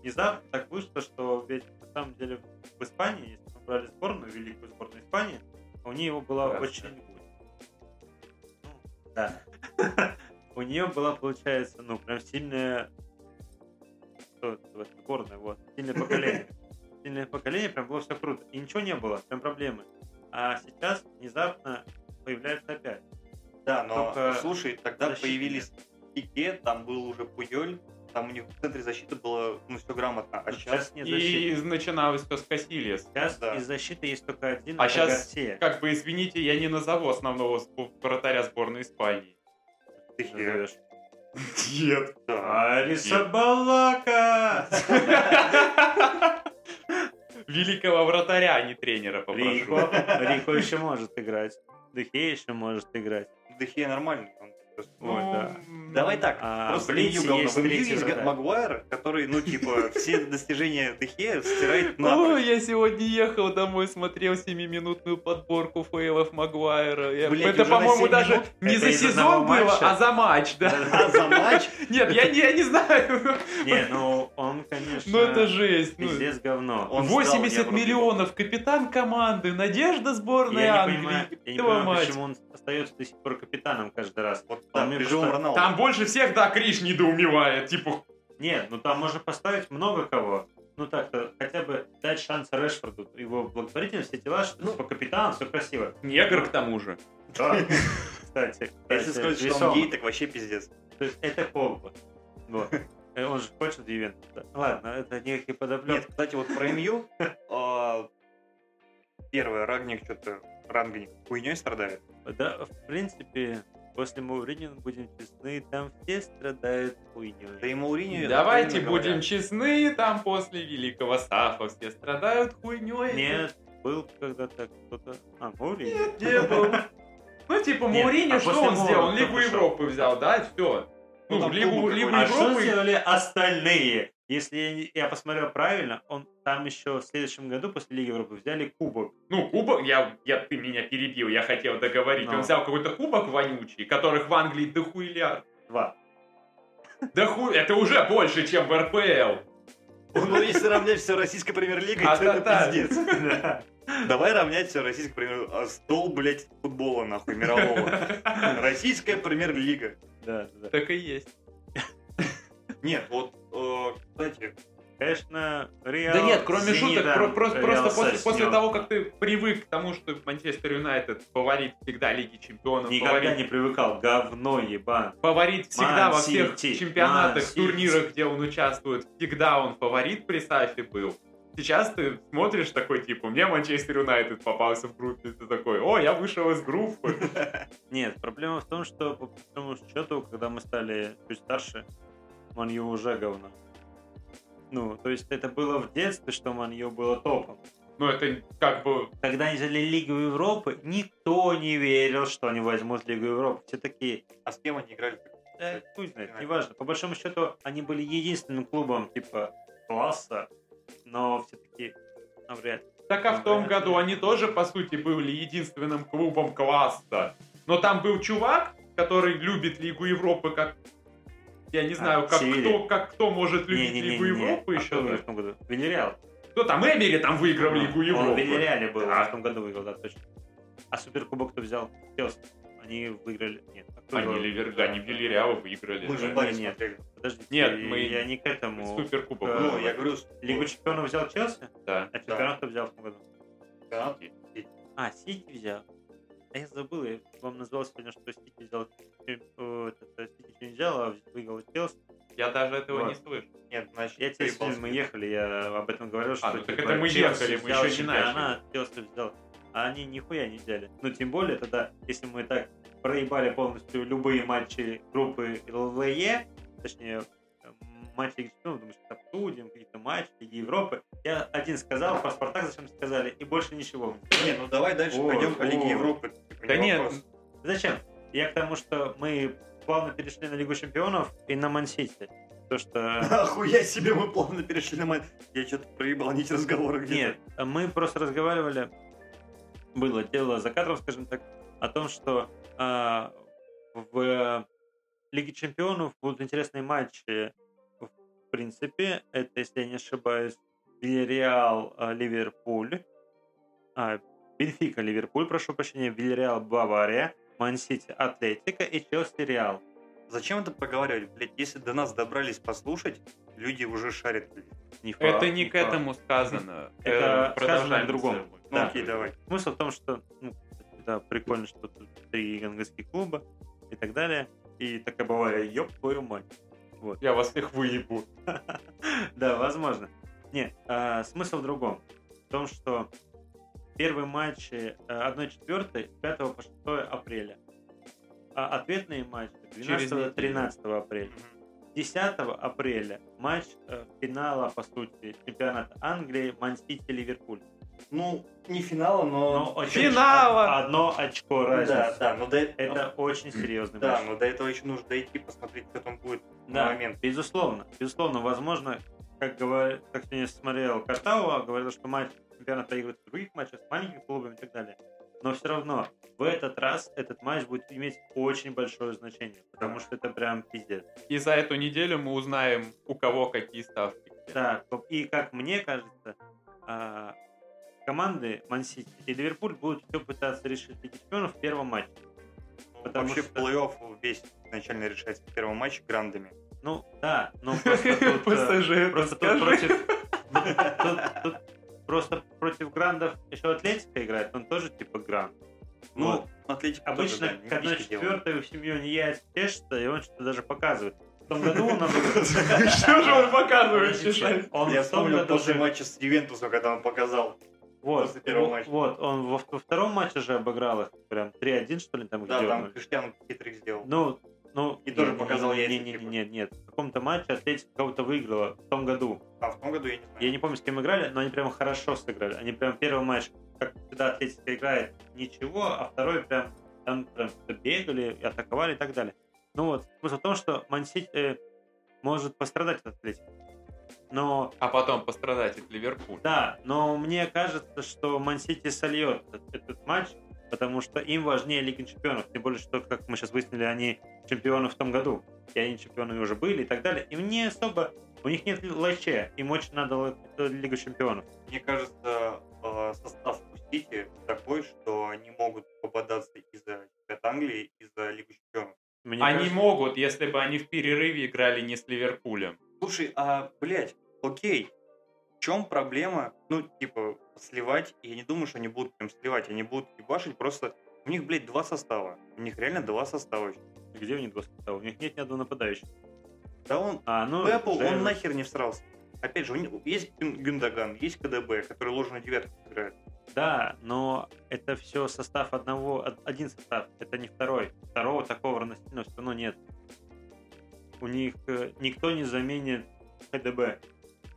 [SPEAKER 3] внезапно так вышло, что ведь на самом деле в Испании, если мы брали сборную, великую сборную Испании, у нее была
[SPEAKER 2] Красная.
[SPEAKER 3] очень... Ну, да. У нее была, получается, ну, прям сильная... Что это, вот, сборная, вот. Сильное поколение. Сильное поколение, прям было все круто. И ничего не было, прям проблемы. А сейчас внезапно появляется опять.
[SPEAKER 1] Да, но
[SPEAKER 3] Только
[SPEAKER 1] слушай, тогда появились Пике, там был уже Пуёль, там у них в центре защиты было ну все грамотно, а сейчас
[SPEAKER 3] Сейчас нет защиты.
[SPEAKER 2] И начиналось все с Касильес.
[SPEAKER 3] Сейчас
[SPEAKER 1] Да.
[SPEAKER 3] из защиты есть только один,
[SPEAKER 2] А щас-
[SPEAKER 3] Гарсия.
[SPEAKER 2] Как бы, извините, я не назову основного вратаря сборной Испании.
[SPEAKER 1] Дехе.
[SPEAKER 3] назовешь.
[SPEAKER 2] Нет.
[SPEAKER 1] Да.
[SPEAKER 3] Балака!
[SPEAKER 2] Великого вратаря, а не тренера, попрошу.
[SPEAKER 3] Рико. Рико еще может играть. Дехе еще может играть.
[SPEAKER 1] Дехе нормальный. Просто-
[SPEAKER 3] Ой, да.
[SPEAKER 1] Давай так,
[SPEAKER 3] А,
[SPEAKER 1] просто меню говно.
[SPEAKER 3] есть вратарь.
[SPEAKER 1] Магуайр, который, ну, типа, все достижения Дехе стирает
[SPEAKER 2] Ой,
[SPEAKER 1] напрочь.
[SPEAKER 2] я сегодня ехал домой, смотрел 7-минутную подборку фейлов Магуайра.
[SPEAKER 1] Блядь,
[SPEAKER 2] это,
[SPEAKER 1] на
[SPEAKER 2] по-моему,
[SPEAKER 1] 7
[SPEAKER 2] даже не за сезон было,
[SPEAKER 3] матча?
[SPEAKER 2] а за матч, да.
[SPEAKER 1] А за матч?
[SPEAKER 2] Нет, я, не- я не знаю.
[SPEAKER 3] Не, ну он, конечно,
[SPEAKER 2] Ну это жесть. ну.
[SPEAKER 3] пиздец говно.
[SPEAKER 1] Он сдал,
[SPEAKER 2] 80
[SPEAKER 1] я просто-
[SPEAKER 2] миллионов, капитан команды, надежда сборной Англии.
[SPEAKER 3] я не понимаю, почему он остается до сих пор капитаном каждый раз.
[SPEAKER 1] Вот при живом
[SPEAKER 3] просто-
[SPEAKER 1] Роналду.
[SPEAKER 2] Там больше всех, да, Криш недоумевает. Типа,
[SPEAKER 3] Нет, ну там можно поставить много кого. Ну так-то, хотя бы дать шанс Решфорду. Его благотворительность, все дела, что
[SPEAKER 1] Ну.
[SPEAKER 3] типа капитан, все красиво.
[SPEAKER 2] негр к тому же.
[SPEAKER 3] Да. Кстати,
[SPEAKER 1] Если сказать, что он гей, так вообще пиздец.
[SPEAKER 3] То есть это Погба. Вот. Э, Он же хочет Ювентус. да. Ладно, это некий подоплек.
[SPEAKER 1] Нет, кстати, вот про МЮ. а, Первое, Рагник что-то, Рангник хуйней страдает.
[SPEAKER 3] Да, в принципе, после Мауринина, будем честны, там все страдают
[SPEAKER 1] Да
[SPEAKER 3] хуйней.
[SPEAKER 1] и Мауриньо...
[SPEAKER 2] Давайте будем
[SPEAKER 1] говоря,
[SPEAKER 2] честны, там после Великого Сафа все страдают хуйней.
[SPEAKER 3] Нет, был когда-то кто-то... А, Мауринин?
[SPEAKER 2] Нет, не был. Ну, типа,
[SPEAKER 3] Нет,
[SPEAKER 2] Мауриньо,
[SPEAKER 3] а
[SPEAKER 2] что он сделал? Он Лигу? Европы взял, да, все.
[SPEAKER 1] Ну,
[SPEAKER 2] Ну, Лигу,
[SPEAKER 1] какой-то.
[SPEAKER 3] А что
[SPEAKER 2] Европы.
[SPEAKER 3] сделали остальные? Если я, я посмотрел правильно, он там еще в следующем году после Лиги Европы взяли кубок.
[SPEAKER 2] Ну, кубок, я, я, ты меня перебил, я хотел договорить.
[SPEAKER 3] Ну.
[SPEAKER 2] Он взял какой-то кубок вонючий, которых в Англии дохуя.
[SPEAKER 3] Два.
[SPEAKER 2] Да хуй, это уже больше, чем в РПЛ.
[SPEAKER 1] Ну, если равнять все российской премьер-лигой,
[SPEAKER 2] А,
[SPEAKER 1] то это пиздец.
[SPEAKER 3] Да.
[SPEAKER 1] Давай равнять все российской премьер а Стол, блядь, футбола, нахуй, мирового. Российская премьер-лига.
[SPEAKER 3] Да, да.
[SPEAKER 2] Так и есть.
[SPEAKER 1] Нет, вот, кстати,
[SPEAKER 3] Конечно, Реал...
[SPEAKER 2] Да нет, кроме
[SPEAKER 3] с
[SPEAKER 2] шуток,
[SPEAKER 3] Зенитом
[SPEAKER 2] про- просто, после, после того, как ты привык к тому, что Манчестер Юнайтед фаворит всегда Лиги Чемпионов,
[SPEAKER 3] Никогда
[SPEAKER 2] фаворит,
[SPEAKER 3] не привыкал. Говно ебан.
[SPEAKER 2] фаворит всегда во всех чемпионатах, турнирах, где он участвует, всегда он фаворит при Сафе был. Сейчас ты смотришь такой, типа, мне Манчестер Юнайтед попался в группе, ты такой, о, я вышел из группы.
[SPEAKER 3] Нет, проблема в том, что по большому счету, когда мы стали чуть старше, Манью уже говно. Ну, то есть это было в детстве, что Манью было топом.
[SPEAKER 2] Ну, это как бы...
[SPEAKER 3] Когда они взяли Лигу Европы, никто не верил, что они возьмут Лигу Европы. Все такие,
[SPEAKER 1] а с кем они играли?
[SPEAKER 3] да, хуй знает, неважно. По большому счету, они были единственным клубом, типа, класса, но все таки навряд ли.
[SPEAKER 2] Так а в том году они тоже, по сути, были единственным клубом класса. Но там был чувак, который любит Лигу Европы как... Я не знаю, как,
[SPEAKER 3] Севилья.
[SPEAKER 2] кто, как кто может любить
[SPEAKER 3] Не-не-не-не.
[SPEAKER 2] Лигу Европы
[SPEAKER 3] А
[SPEAKER 2] еще.
[SPEAKER 3] кто выиграл в том году? Вильяреал.
[SPEAKER 2] Кто там? Эмери там выиграл Лигу
[SPEAKER 3] Он в
[SPEAKER 2] Европы.
[SPEAKER 3] Вильяреале был,
[SPEAKER 2] Да.
[SPEAKER 3] в том году выиграл, да, точно. А Суперкубок кто взял? Челси. Они выиграли. Нет, а кто
[SPEAKER 2] Они
[SPEAKER 3] выиграл?
[SPEAKER 2] Ливерга, они Вильяреала выиграли.
[SPEAKER 1] Мы же
[SPEAKER 3] не,
[SPEAKER 1] парень
[SPEAKER 3] нет. Подождите,
[SPEAKER 2] Нет,
[SPEAKER 3] я-
[SPEAKER 2] мы-
[SPEAKER 3] я не к этому.
[SPEAKER 2] Суперкубок.
[SPEAKER 3] Э,
[SPEAKER 1] Ну, я говорю,
[SPEAKER 3] Лигу чемпионов взял Челси,
[SPEAKER 2] Да.
[SPEAKER 3] а чемпионат кто взял в том году?
[SPEAKER 1] чемпионат.
[SPEAKER 3] А, Сити взял. А я забыл, я вам назвал сегодня, что Сити взял Сити не взял, а выиграл Челси.
[SPEAKER 2] Я даже этого
[SPEAKER 3] Вот.
[SPEAKER 2] не слышу.
[SPEAKER 1] Нет, значит,
[SPEAKER 3] Я тебе сегодня мы ехали, я об этом говорил, что
[SPEAKER 2] ну так
[SPEAKER 3] типа,
[SPEAKER 2] это мы ехали, мы еще не начали.
[SPEAKER 3] Челси взял. А они нихуя не взяли. Ну, тем более тогда, если мы так проебали полностью любые матчи группы ЛВЕ, точнее, матчи Чемпионов, думаю, что обсудим, какие-то матчи Лиги Европы. Я один сказал, про Спартак зачем сказали, и больше ничего.
[SPEAKER 1] Не, ну давай дальше
[SPEAKER 3] О,
[SPEAKER 1] пойдем по Лиге
[SPEAKER 3] о.
[SPEAKER 1] Европы.
[SPEAKER 2] Да
[SPEAKER 1] не
[SPEAKER 2] нет,
[SPEAKER 1] вопрос.
[SPEAKER 3] Зачем? Я к тому, что мы плавно перешли на Лигу Чемпионов и на Мансити. То, что...
[SPEAKER 1] Охуя себе, мы плавно перешли на мать. Я что-то проебал нить разговора где-то.
[SPEAKER 3] Нет, мы просто разговаривали, было дело за кадром, скажем так, о том, что а, в Лиге Чемпионов будут интересные матчи. В принципе, это, если я не ошибаюсь, Вильяреал, а, Ливерпуль, а, Бенфика, Ливерпуль, прошу прощения, Вильяреал, Бавария, Мансити, Атлетика и Челси, Реал.
[SPEAKER 1] Зачем это проговаривать, блядь? Если до нас добрались послушать, люди уже шарят. блядь.
[SPEAKER 3] Не факт,
[SPEAKER 2] Это не к
[SPEAKER 3] факт.
[SPEAKER 2] этому сказано.
[SPEAKER 3] Это
[SPEAKER 2] Э,
[SPEAKER 3] сказано
[SPEAKER 2] продолжаем
[SPEAKER 3] к другому.
[SPEAKER 1] Ну
[SPEAKER 3] Да.
[SPEAKER 1] окей, давай.
[SPEAKER 3] Смысл в том, что ну, да, прикольно, что тут три английских клуба и так далее. И такая Бавария, ёб твою мать. Вот.
[SPEAKER 2] Я вас всех выебу.
[SPEAKER 3] Да, возможно. Не, а, смысл в другом. В том, что первые матчи 1-4 5 по 6 апреля. А ответные матчи
[SPEAKER 2] Через
[SPEAKER 3] 12-13 апреля.
[SPEAKER 1] Мгм.
[SPEAKER 3] 10 апреля матч э, финала, по сути, чемпионата Англии Ман-Сити-Ливерпуль.
[SPEAKER 1] Ну, не финала, но...
[SPEAKER 3] Но очень-
[SPEAKER 2] Финала!
[SPEAKER 3] Одно очко
[SPEAKER 1] Да,
[SPEAKER 3] разница.
[SPEAKER 1] да, но до этого...
[SPEAKER 3] Это очень серьезный
[SPEAKER 1] Да,
[SPEAKER 3] матч.
[SPEAKER 1] но до этого еще нужно дойти, посмотреть, кто там будет на
[SPEAKER 3] Да,
[SPEAKER 1] момент.
[SPEAKER 3] безусловно. Безусловно, возможно, как, говор... как сегодня смотрел Картауа, говорил, что матч чемпионат проигрывает в других матчах с маленькими клубами и так далее. Но все равно, в этот раз этот матч будет иметь очень большое значение, потому что это прям пиздец.
[SPEAKER 2] И за эту неделю мы узнаем, у кого какие ставки.
[SPEAKER 3] Да, и как мне кажется, а, команды Мансити и Ливерпуль будут все пытаться решить Лиги Чемпионов в первом матче.
[SPEAKER 1] Ну,
[SPEAKER 3] Потому
[SPEAKER 1] Вообще
[SPEAKER 3] что-
[SPEAKER 1] плей-офф весь изначально решается в первом матче грандами.
[SPEAKER 3] Ну, да, но просто тут, э,
[SPEAKER 2] Пассажир,
[SPEAKER 3] Просто тут против... тут- тут просто против грандов еще Атлетика играет, он тоже типа гранд.
[SPEAKER 1] Ну,
[SPEAKER 3] Вот.
[SPEAKER 1] Атлетика
[SPEAKER 3] Обычно
[SPEAKER 1] тоже, да,
[SPEAKER 3] к одной
[SPEAKER 1] недички делают.
[SPEAKER 3] четвертой в семью не яйца тешится, и он что-то даже показывает. В том году он.
[SPEAKER 2] Что же он показывает,
[SPEAKER 1] Я вспомнил после матча с Ювентусом, когда он показал.
[SPEAKER 3] вот,
[SPEAKER 1] после первого
[SPEAKER 3] вот,
[SPEAKER 1] матча.
[SPEAKER 3] вот, он во, втором матче же обыграл их прям 3-1, что ли, там
[SPEAKER 1] Да, там
[SPEAKER 3] дёрнули.
[SPEAKER 1] Криштиану хитрик сделал.
[SPEAKER 3] Ну, ну,
[SPEAKER 1] И тоже показал
[SPEAKER 3] не,
[SPEAKER 1] яйца,
[SPEAKER 3] не, не,
[SPEAKER 1] типа.
[SPEAKER 3] нет, нет. В каком-то матче Атлетика кого-то выиграла в том году.
[SPEAKER 1] А в том году я не знаю.
[SPEAKER 3] Я не помню, с кем играли, но они прям хорошо сыграли. Они прям первый матч, как всегда Атлетика играет, ничего, а второй прям там прям бегали, атаковали и так далее. Ну вот, смысл в том, что Мансити э, может пострадать от Атлетики. Но,
[SPEAKER 2] А потом пострадать от Ливерпуля.
[SPEAKER 3] да, но мне кажется, что Мансити сольет этот матч, потому что им важнее Лига Чемпионов. Тем более, что, как мы сейчас выяснили, они чемпионы в том году. И они чемпионами уже были и так далее. И мне особо У них нет лаче, им очень надо л- Лигу Чемпионов.
[SPEAKER 1] Мне кажется, э, состав Сити такой, что они могут попадаться и за чемпионат Англии, и за Лигу Чемпионов.
[SPEAKER 3] Мне
[SPEAKER 2] Они
[SPEAKER 3] кажется-
[SPEAKER 2] могут, если бы они в перерыве играли не с Ливерпулем.
[SPEAKER 1] Слушай, а, блядь, окей, чем проблема, ну, типа, сливать, я не думаю, что они будут прям сливать, они будут ебашить, просто у них, блядь, два состава, у них реально два состава.
[SPEAKER 3] Где у них два состава? У них нет ни одного нападающего.
[SPEAKER 1] Да он,
[SPEAKER 3] А, ну,
[SPEAKER 1] Apple,
[SPEAKER 3] Джерард.
[SPEAKER 1] он нахер не всрался. Опять же, у них есть Гюн- Гюндаган, есть КДБ, который ложную девятку играет.
[SPEAKER 3] Да, но это все состав одного, од- один состав, это не второй. Второго такого равностильного все равно нет. У них э, никто не заменит КДБ.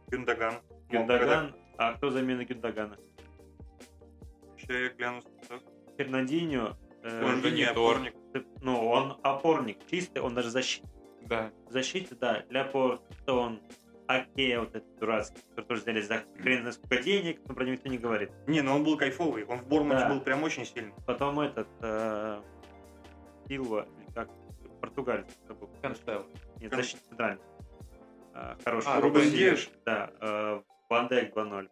[SPEAKER 1] Гюндаган.
[SPEAKER 3] Гюндаган, а кто замена Гюндагана?
[SPEAKER 1] Сейчас я гляну состав.
[SPEAKER 3] Фернандинho, э,
[SPEAKER 2] Он же не
[SPEAKER 1] опорник.
[SPEAKER 3] ну, он опорник чистый, он даже защитник.
[SPEAKER 2] Да.
[SPEAKER 3] В защите, да, для он Окей, вот этот дурацкий, который тоже взяли за хрен знает сколько денег, но про него никто не говорит.
[SPEAKER 1] Не, ну он был кайфовый, он в Бормуте
[SPEAKER 3] Да.
[SPEAKER 1] был прям очень сильный.
[SPEAKER 3] Потом этот э, Силва, или как, португалец, забыл.
[SPEAKER 2] Констел.
[SPEAKER 3] Нет,
[SPEAKER 1] Кон-
[SPEAKER 3] защита центральный. А, хороший.
[SPEAKER 2] А,
[SPEAKER 1] Рубен
[SPEAKER 3] Да, э, Ван Дейк 2-0.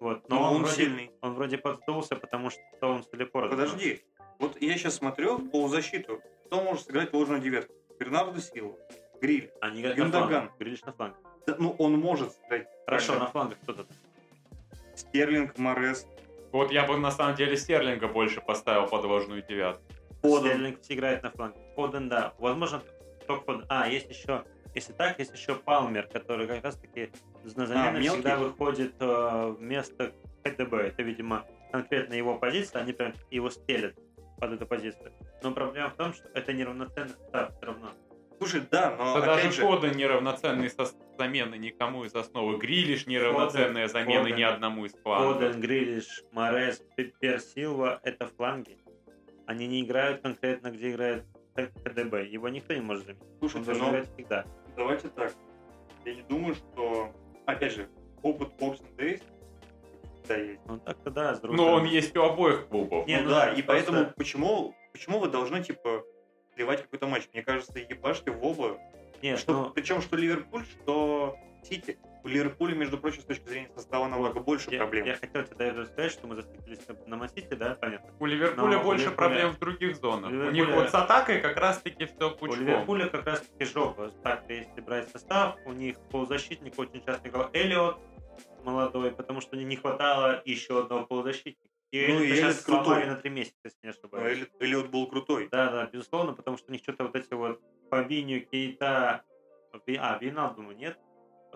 [SPEAKER 3] Вот, но
[SPEAKER 1] Но
[SPEAKER 3] он,
[SPEAKER 1] он
[SPEAKER 3] вроде,
[SPEAKER 1] сильный.
[SPEAKER 3] он вроде подсдулся, потому что он с Телепора.
[SPEAKER 1] Подожди, вот я сейчас смотрю в полузащиту, кто может сыграть ложную девятку? Бернардо Силва, Гриль.
[SPEAKER 3] Они играют
[SPEAKER 1] Гюндаган.
[SPEAKER 3] Грилиш на фланге.
[SPEAKER 1] Да, ну, он может сыграть.
[SPEAKER 3] Хорошо,
[SPEAKER 1] правильно.
[SPEAKER 3] на флангах кто-то.
[SPEAKER 1] Стерлинг, Морес.
[SPEAKER 2] Вот я бы на самом деле Стерлинга больше поставил под ложную девятку.
[SPEAKER 1] Фоден.
[SPEAKER 3] Стерлинг все играет на фланге. Фоден, да. Возможно, только Фоден. А, есть еще, если так, есть еще Палмер, который как раз таки на замену
[SPEAKER 1] А,
[SPEAKER 3] всегда выходит э, вместо КТБ. Это, видимо, конкретно его позиция, они прям его стелят под эту позицию. Но проблема в том, что это неравноценный состав все равно.
[SPEAKER 1] Слушай, да, но
[SPEAKER 2] Да
[SPEAKER 1] опять
[SPEAKER 2] даже
[SPEAKER 1] же,
[SPEAKER 2] Фоден неравноценный со замены никому из основы. Грилиш неравноценная замены
[SPEAKER 3] Фоден.
[SPEAKER 2] ни одному из флангов.
[SPEAKER 3] Фоден, Грилиш, Морес, Пеппер, Силва — это фланги. Они не играют конкретно, где играет КДБ. Его никто не может заменить. Он
[SPEAKER 1] слушайте,
[SPEAKER 3] должен
[SPEAKER 1] но
[SPEAKER 3] играть всегда.
[SPEAKER 1] давайте так. Я не думаю, что, опять же, опыт Boxing Days да, есть.
[SPEAKER 3] Ну так-то да, с другой
[SPEAKER 2] Но он
[SPEAKER 3] стороны.
[SPEAKER 2] есть у обоих клубов.
[SPEAKER 3] Не,
[SPEAKER 1] ну,
[SPEAKER 3] ну
[SPEAKER 1] да,
[SPEAKER 3] да,
[SPEAKER 1] и
[SPEAKER 3] просто-
[SPEAKER 1] поэтому почему, почему вы должны, типа, сливать какой-то матч? Мне кажется, ебашьте в оба.
[SPEAKER 3] Нет,
[SPEAKER 1] Что,
[SPEAKER 3] ну,
[SPEAKER 1] Причем что Ливерпуль, что Сити. У Ливерпуля, между прочим, с точки зрения состава намного больше
[SPEAKER 3] я,
[SPEAKER 1] проблем.
[SPEAKER 3] я хотел тебе этого сказать, что мы зациклились на Масите, да, понятно.
[SPEAKER 2] У Ливерпуля
[SPEAKER 3] Но у
[SPEAKER 2] больше
[SPEAKER 3] Ливерпуля-
[SPEAKER 2] проблем в других зонах.
[SPEAKER 3] у
[SPEAKER 2] У них
[SPEAKER 3] Ливерпуля-
[SPEAKER 2] вот с атакой как раз-таки все
[SPEAKER 3] У
[SPEAKER 2] пучком.
[SPEAKER 3] Ливерпуля как раз таки жопа. Так, если брать состав, у них полузащитник очень часто играл Эллиот молодой, потому что не хватало еще одного полузащитника. И
[SPEAKER 1] Ну, и Эллиот
[SPEAKER 3] сейчас сломали
[SPEAKER 1] крутой.
[SPEAKER 3] на три месяца, если не ошибаюсь.
[SPEAKER 1] Элли- Эллиот был крутой.
[SPEAKER 3] Да, да, безусловно, потому что у них что-то вот эти вот Фабинho, Кейта, а, Винал, думаю, нет,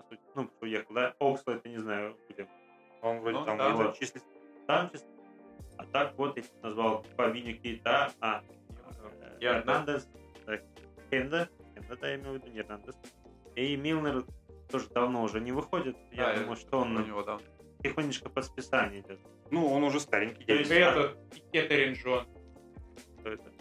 [SPEAKER 3] сути, ну, уехал, да, Оксла, это не знаю, где.
[SPEAKER 1] Он вроде
[SPEAKER 2] Ну,
[SPEAKER 1] там
[SPEAKER 2] да,
[SPEAKER 1] числится.
[SPEAKER 3] Там чисто. А так вот я назвал Фабинho, Кейта, а, э,
[SPEAKER 2] Я-
[SPEAKER 3] Эрнандес, э, Хенда, Хенда, да, я имею в виду, не Эрнандес. И Милнер тоже давно уже не выходит. Я думаю, что он
[SPEAKER 2] него, да.
[SPEAKER 3] тихонечко под списание идет.
[SPEAKER 1] Ну, он уже старенький.
[SPEAKER 3] То
[SPEAKER 2] И
[SPEAKER 3] есть-
[SPEAKER 1] дядя.
[SPEAKER 2] этот Кеттерин Джон.
[SPEAKER 3] Что это?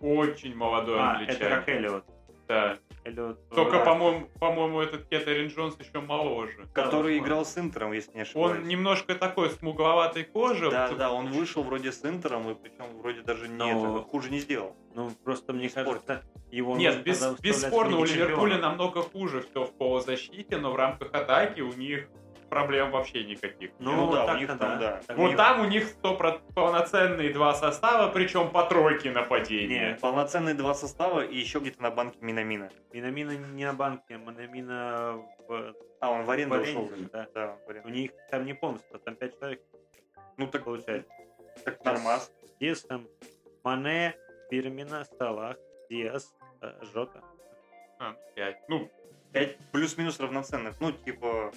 [SPEAKER 2] Очень молодой
[SPEAKER 3] А,
[SPEAKER 2] англичанин.
[SPEAKER 3] это как Эллиот.
[SPEAKER 2] Да.
[SPEAKER 3] Эллиот
[SPEAKER 2] Только,
[SPEAKER 3] э,
[SPEAKER 2] по-моему, по-моему, этот Кеттерин Джонс еще моложе.
[SPEAKER 1] Который
[SPEAKER 3] возможно.
[SPEAKER 1] играл с Интером, если не ошибаюсь.
[SPEAKER 2] Он немножко такой смугловатой кожи.
[SPEAKER 1] Да, да, он вышел вроде с Интером, и причем вроде даже не
[SPEAKER 3] Но-
[SPEAKER 1] это, хуже не сделал.
[SPEAKER 3] Ну, просто мне
[SPEAKER 1] Спорт.
[SPEAKER 3] кажется, его
[SPEAKER 2] Нет, без- бесспорно, у Ливерпуля намного хуже все в полузащите, но в рамках атаки у них проблем вообще никаких.
[SPEAKER 3] Ну,
[SPEAKER 1] Ну да, у них там, да.
[SPEAKER 3] Так
[SPEAKER 2] вот
[SPEAKER 3] у них-
[SPEAKER 2] там у них 100 полноценные два состава, причем по тройке нападения.
[SPEAKER 3] Нет.
[SPEAKER 1] Полноценные два состава и еще где-то на банке Минамина.
[SPEAKER 3] Минамина не на банке, а Минамина в,
[SPEAKER 1] А, он в аренду
[SPEAKER 3] в
[SPEAKER 1] ушел.
[SPEAKER 3] да.
[SPEAKER 1] Да, в
[SPEAKER 3] У
[SPEAKER 1] аренду.
[SPEAKER 3] них там не полностью, там пять человек
[SPEAKER 1] Ну так,
[SPEAKER 3] получается.
[SPEAKER 1] так нормас.
[SPEAKER 3] Диас там, Мане, Фирмина, Салах, Диас, э, Жота.
[SPEAKER 2] А, ну, пять. Ну,
[SPEAKER 1] Пять плюс-минус равноценных. Ну, типа,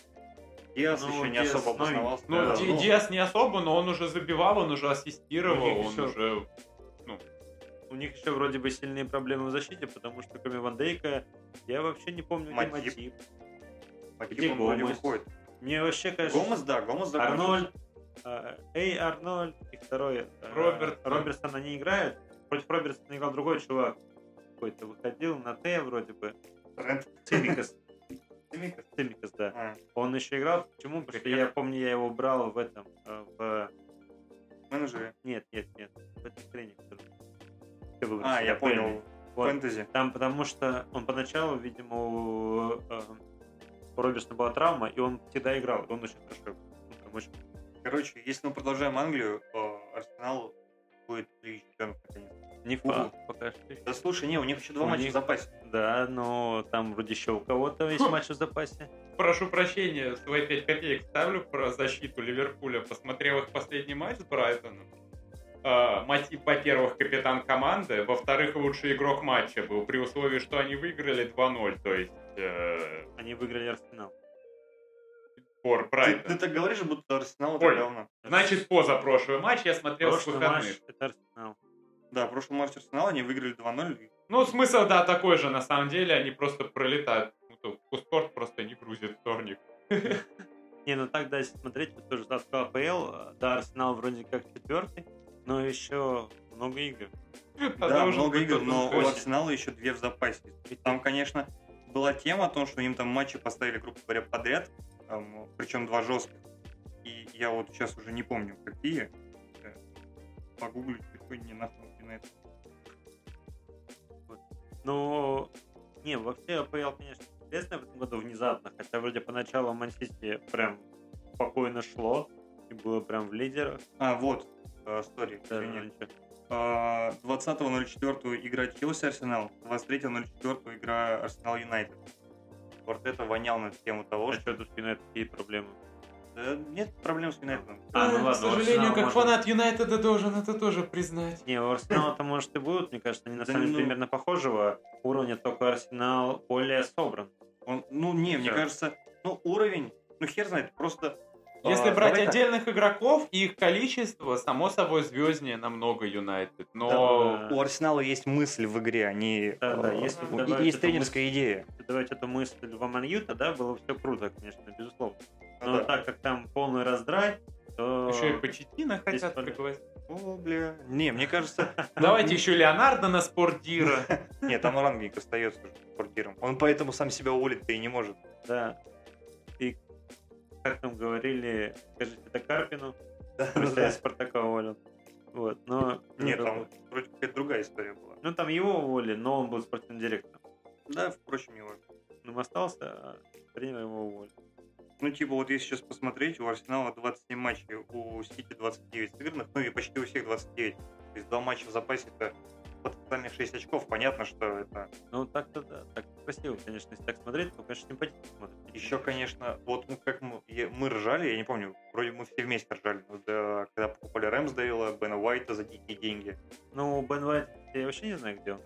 [SPEAKER 1] Диас
[SPEAKER 3] Ну,
[SPEAKER 1] еще не
[SPEAKER 3] Диас
[SPEAKER 1] особо обосновался.
[SPEAKER 2] ну
[SPEAKER 1] Да,
[SPEAKER 2] Ди-
[SPEAKER 1] ну,
[SPEAKER 2] Диас не особо, но он уже забивал, он уже ассистировал, он
[SPEAKER 3] всё.
[SPEAKER 2] уже...
[SPEAKER 3] У них еще вроде бы сильные проблемы в защите, потому что кроме Ван Дейка, я вообще не помню, где
[SPEAKER 1] Матип.
[SPEAKER 3] Матип.
[SPEAKER 1] Матип,
[SPEAKER 3] где
[SPEAKER 1] он
[SPEAKER 3] Гомес?
[SPEAKER 1] выходит.
[SPEAKER 3] Мне вообще кажется,
[SPEAKER 1] Гомес, да, Гомес закончился.
[SPEAKER 3] Арнольд, э, Эй, Арнольд и второй э,
[SPEAKER 2] Робертсон.
[SPEAKER 3] Робертсон они играют. Против Робертсона играл другой чувак. Какой-то выходил на Т вроде бы.
[SPEAKER 1] Трент.
[SPEAKER 3] Цимикас.
[SPEAKER 1] Цимикас.
[SPEAKER 3] Цимикас, да.
[SPEAKER 1] А,
[SPEAKER 3] Он еще играл. Почему? Потому что я помню, я его брал в этом, э, в...
[SPEAKER 1] менеджеры.
[SPEAKER 3] Нет, нет, нет. В ты выбрал
[SPEAKER 1] А, я понял.
[SPEAKER 3] Вот.
[SPEAKER 1] Фэнтези.
[SPEAKER 3] Там потому что он поначалу, видимо, у, э, у Робертсона была травма, и он всегда играл, он очень хорошо. Ну, прям очень.
[SPEAKER 1] Короче, если мы продолжаем Англию, Арсенал будет Лиги Чемпионов наконец.
[SPEAKER 3] Не факт, пока что.
[SPEAKER 1] Да слушай, не, у них еще два
[SPEAKER 3] У
[SPEAKER 1] матча
[SPEAKER 3] них-
[SPEAKER 1] в запасе.
[SPEAKER 3] Да, но там вроде еще у кого-то есть матч в запасе.
[SPEAKER 2] Прошу прощения, свои 5 копеек ставлю про защиту Ливерпуля. Посмотрел их последний матч с Брайтоном. А, Матип, во-первых, капитан команды, во-вторых, лучший игрок матча был, при условии, что они выиграли 2-0, то есть э,
[SPEAKER 3] Они выиграли Арсенал.
[SPEAKER 2] пор
[SPEAKER 1] Ты,
[SPEAKER 2] Брайтон.
[SPEAKER 1] ты так говоришь, будто Арсенал это говно.
[SPEAKER 2] Значит, позапрошлый матч я смотрел с
[SPEAKER 3] Прошлый
[SPEAKER 2] выходных.
[SPEAKER 3] матч это Арсенал.
[SPEAKER 1] Да, в прошлом матче Арсенала они выиграли 2-0.
[SPEAKER 2] Ну, смысл, да, такой же, на самом деле, они просто пролетают. Ну, то Куспорт просто не грузит вторник.
[SPEAKER 3] Не, ну так, да, если смотреть, вот тоже ставка АПЛ, да, Арсенал вроде как четвертый, но еще много игр.
[SPEAKER 1] Да, много игр, но у. Арсенала еще две в запасе. Там, конечно, была тема о том, что им там матчи поставили, грубо говоря, подряд, причем два жестких. И я вот сейчас уже не помню, какие. Э, Погуглить, какой не нахуй на это.
[SPEAKER 3] Ну, не, вообще АПЛ, конечно, интересно в этом году внезапно, хотя вроде поначалу Мансити прям спокойно шло и было прям в лидерах.
[SPEAKER 1] А, вот, э, сори,
[SPEAKER 3] Да,
[SPEAKER 1] извини.
[SPEAKER 3] ну, ничего.
[SPEAKER 1] А, 20.04 игра Челси Арсенал, 23.04 игра Арсенал Юнайтед. Вот это вонял на тему того,
[SPEAKER 3] А
[SPEAKER 1] что
[SPEAKER 3] что тут Юнайтед какие проблемы?
[SPEAKER 1] Да, нет проблем с Юнайтедом.
[SPEAKER 3] А, ну
[SPEAKER 2] К
[SPEAKER 3] ладно,
[SPEAKER 2] сожалению,
[SPEAKER 3] Арсенал
[SPEAKER 2] как
[SPEAKER 3] может-
[SPEAKER 2] фанат Юнайтеда должен это тоже признать.
[SPEAKER 3] Не, у Арсенала-то, может, и будут, мне кажется, они на
[SPEAKER 1] Да
[SPEAKER 3] самом деле
[SPEAKER 1] ну.
[SPEAKER 3] примерно похожего уровня, только Арсенал более собран.
[SPEAKER 1] Он, ну, не, мне кажется, ну, уровень, ну, хер знает, просто...
[SPEAKER 2] Если
[SPEAKER 1] а,
[SPEAKER 2] брать
[SPEAKER 1] давай так.
[SPEAKER 2] отдельных игроков и их количество, само собой звезднее намного Юнайтед. Но
[SPEAKER 3] Да.
[SPEAKER 1] У Арсенала есть мысль в игре, они...
[SPEAKER 3] Да, да,
[SPEAKER 1] э,
[SPEAKER 3] если
[SPEAKER 1] есть тренерская идея.
[SPEAKER 3] Давать эту мысль в Аманью, тогда было все круто, конечно, безусловно.
[SPEAKER 1] Ну
[SPEAKER 3] Но
[SPEAKER 1] да.
[SPEAKER 3] так как там полный раздрай, то...
[SPEAKER 2] еще и Почетина хотят пригласить.
[SPEAKER 1] О, бля. Не, мне кажется...
[SPEAKER 2] Давайте еще Леонардо на спортдира.
[SPEAKER 1] Нет, там рангник остается спортиром. Он поэтому сам себя уволить-то и не может.
[SPEAKER 3] Да. И как там говорили, скажите это Карпину,
[SPEAKER 1] Да,
[SPEAKER 3] просто я Спартака уволил. Вот, но...
[SPEAKER 1] Нет,
[SPEAKER 3] ну,
[SPEAKER 1] там вроде какая-то другая история была.
[SPEAKER 3] Ну, там его уволили, но он был спортивным директором.
[SPEAKER 1] Да, впрочем, важно.
[SPEAKER 3] Он остался, а тренер его уволил.
[SPEAKER 1] Ну, типа, вот если сейчас посмотреть, у Арсенала 27 матчей, у Сити 29 сыгранных, ну и почти у всех 29. То есть два матча в запасе это потенциальных 6 очков. Понятно, что это
[SPEAKER 3] Ну, так-то да, так красиво, конечно, если так смотреть, то, конечно, симпатично смотреть.
[SPEAKER 1] еще, конечно, вот ну, как мы, мы ржали, я не помню, вроде мы все вместе ржали, вот, да, когда покупали Рэмсдейла, Бена Уайта за дикие деньги.
[SPEAKER 3] Ну, Бен Уайт, я вообще не знаю, где он.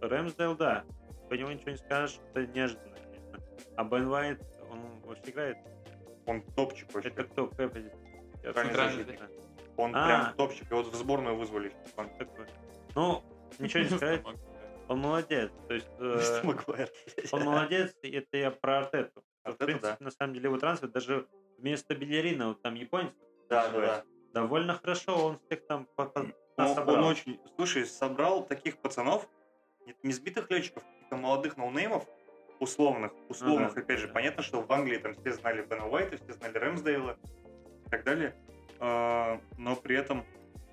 [SPEAKER 3] Рэмсдейл, да. По нему ничего не скажешь, это неожиданно, конечно. А Бен Уайт, он вообще играет.
[SPEAKER 1] Он топчик вообще.
[SPEAKER 3] Это кто?
[SPEAKER 1] Центральный
[SPEAKER 2] защитник.
[SPEAKER 3] знаю.
[SPEAKER 1] Он
[SPEAKER 3] А.
[SPEAKER 1] прям топчик. Вот в сборную вызвали. Он-
[SPEAKER 3] Такой. Ну, ничего не сказать, он молодец. То есть, э, он молодец, и это я про Артету. В
[SPEAKER 1] Артету,
[SPEAKER 3] принципе,
[SPEAKER 1] да.
[SPEAKER 3] на самом деле, его трансфер даже вместо Белерина, вот там японец,
[SPEAKER 1] Да, да, да.
[SPEAKER 3] довольно хорошо, он всех там по- по-
[SPEAKER 1] Он,
[SPEAKER 3] собрал.
[SPEAKER 1] очень... Слушай, собрал таких пацанов, не, не сбитых летчиков, каких-то молодых ноунеймов, условных, условных,
[SPEAKER 3] Ну да,
[SPEAKER 1] опять же, понятно, что в Англии там все знали Бена Уайта, все знали Рэмсдейла и так далее, А, но при этом...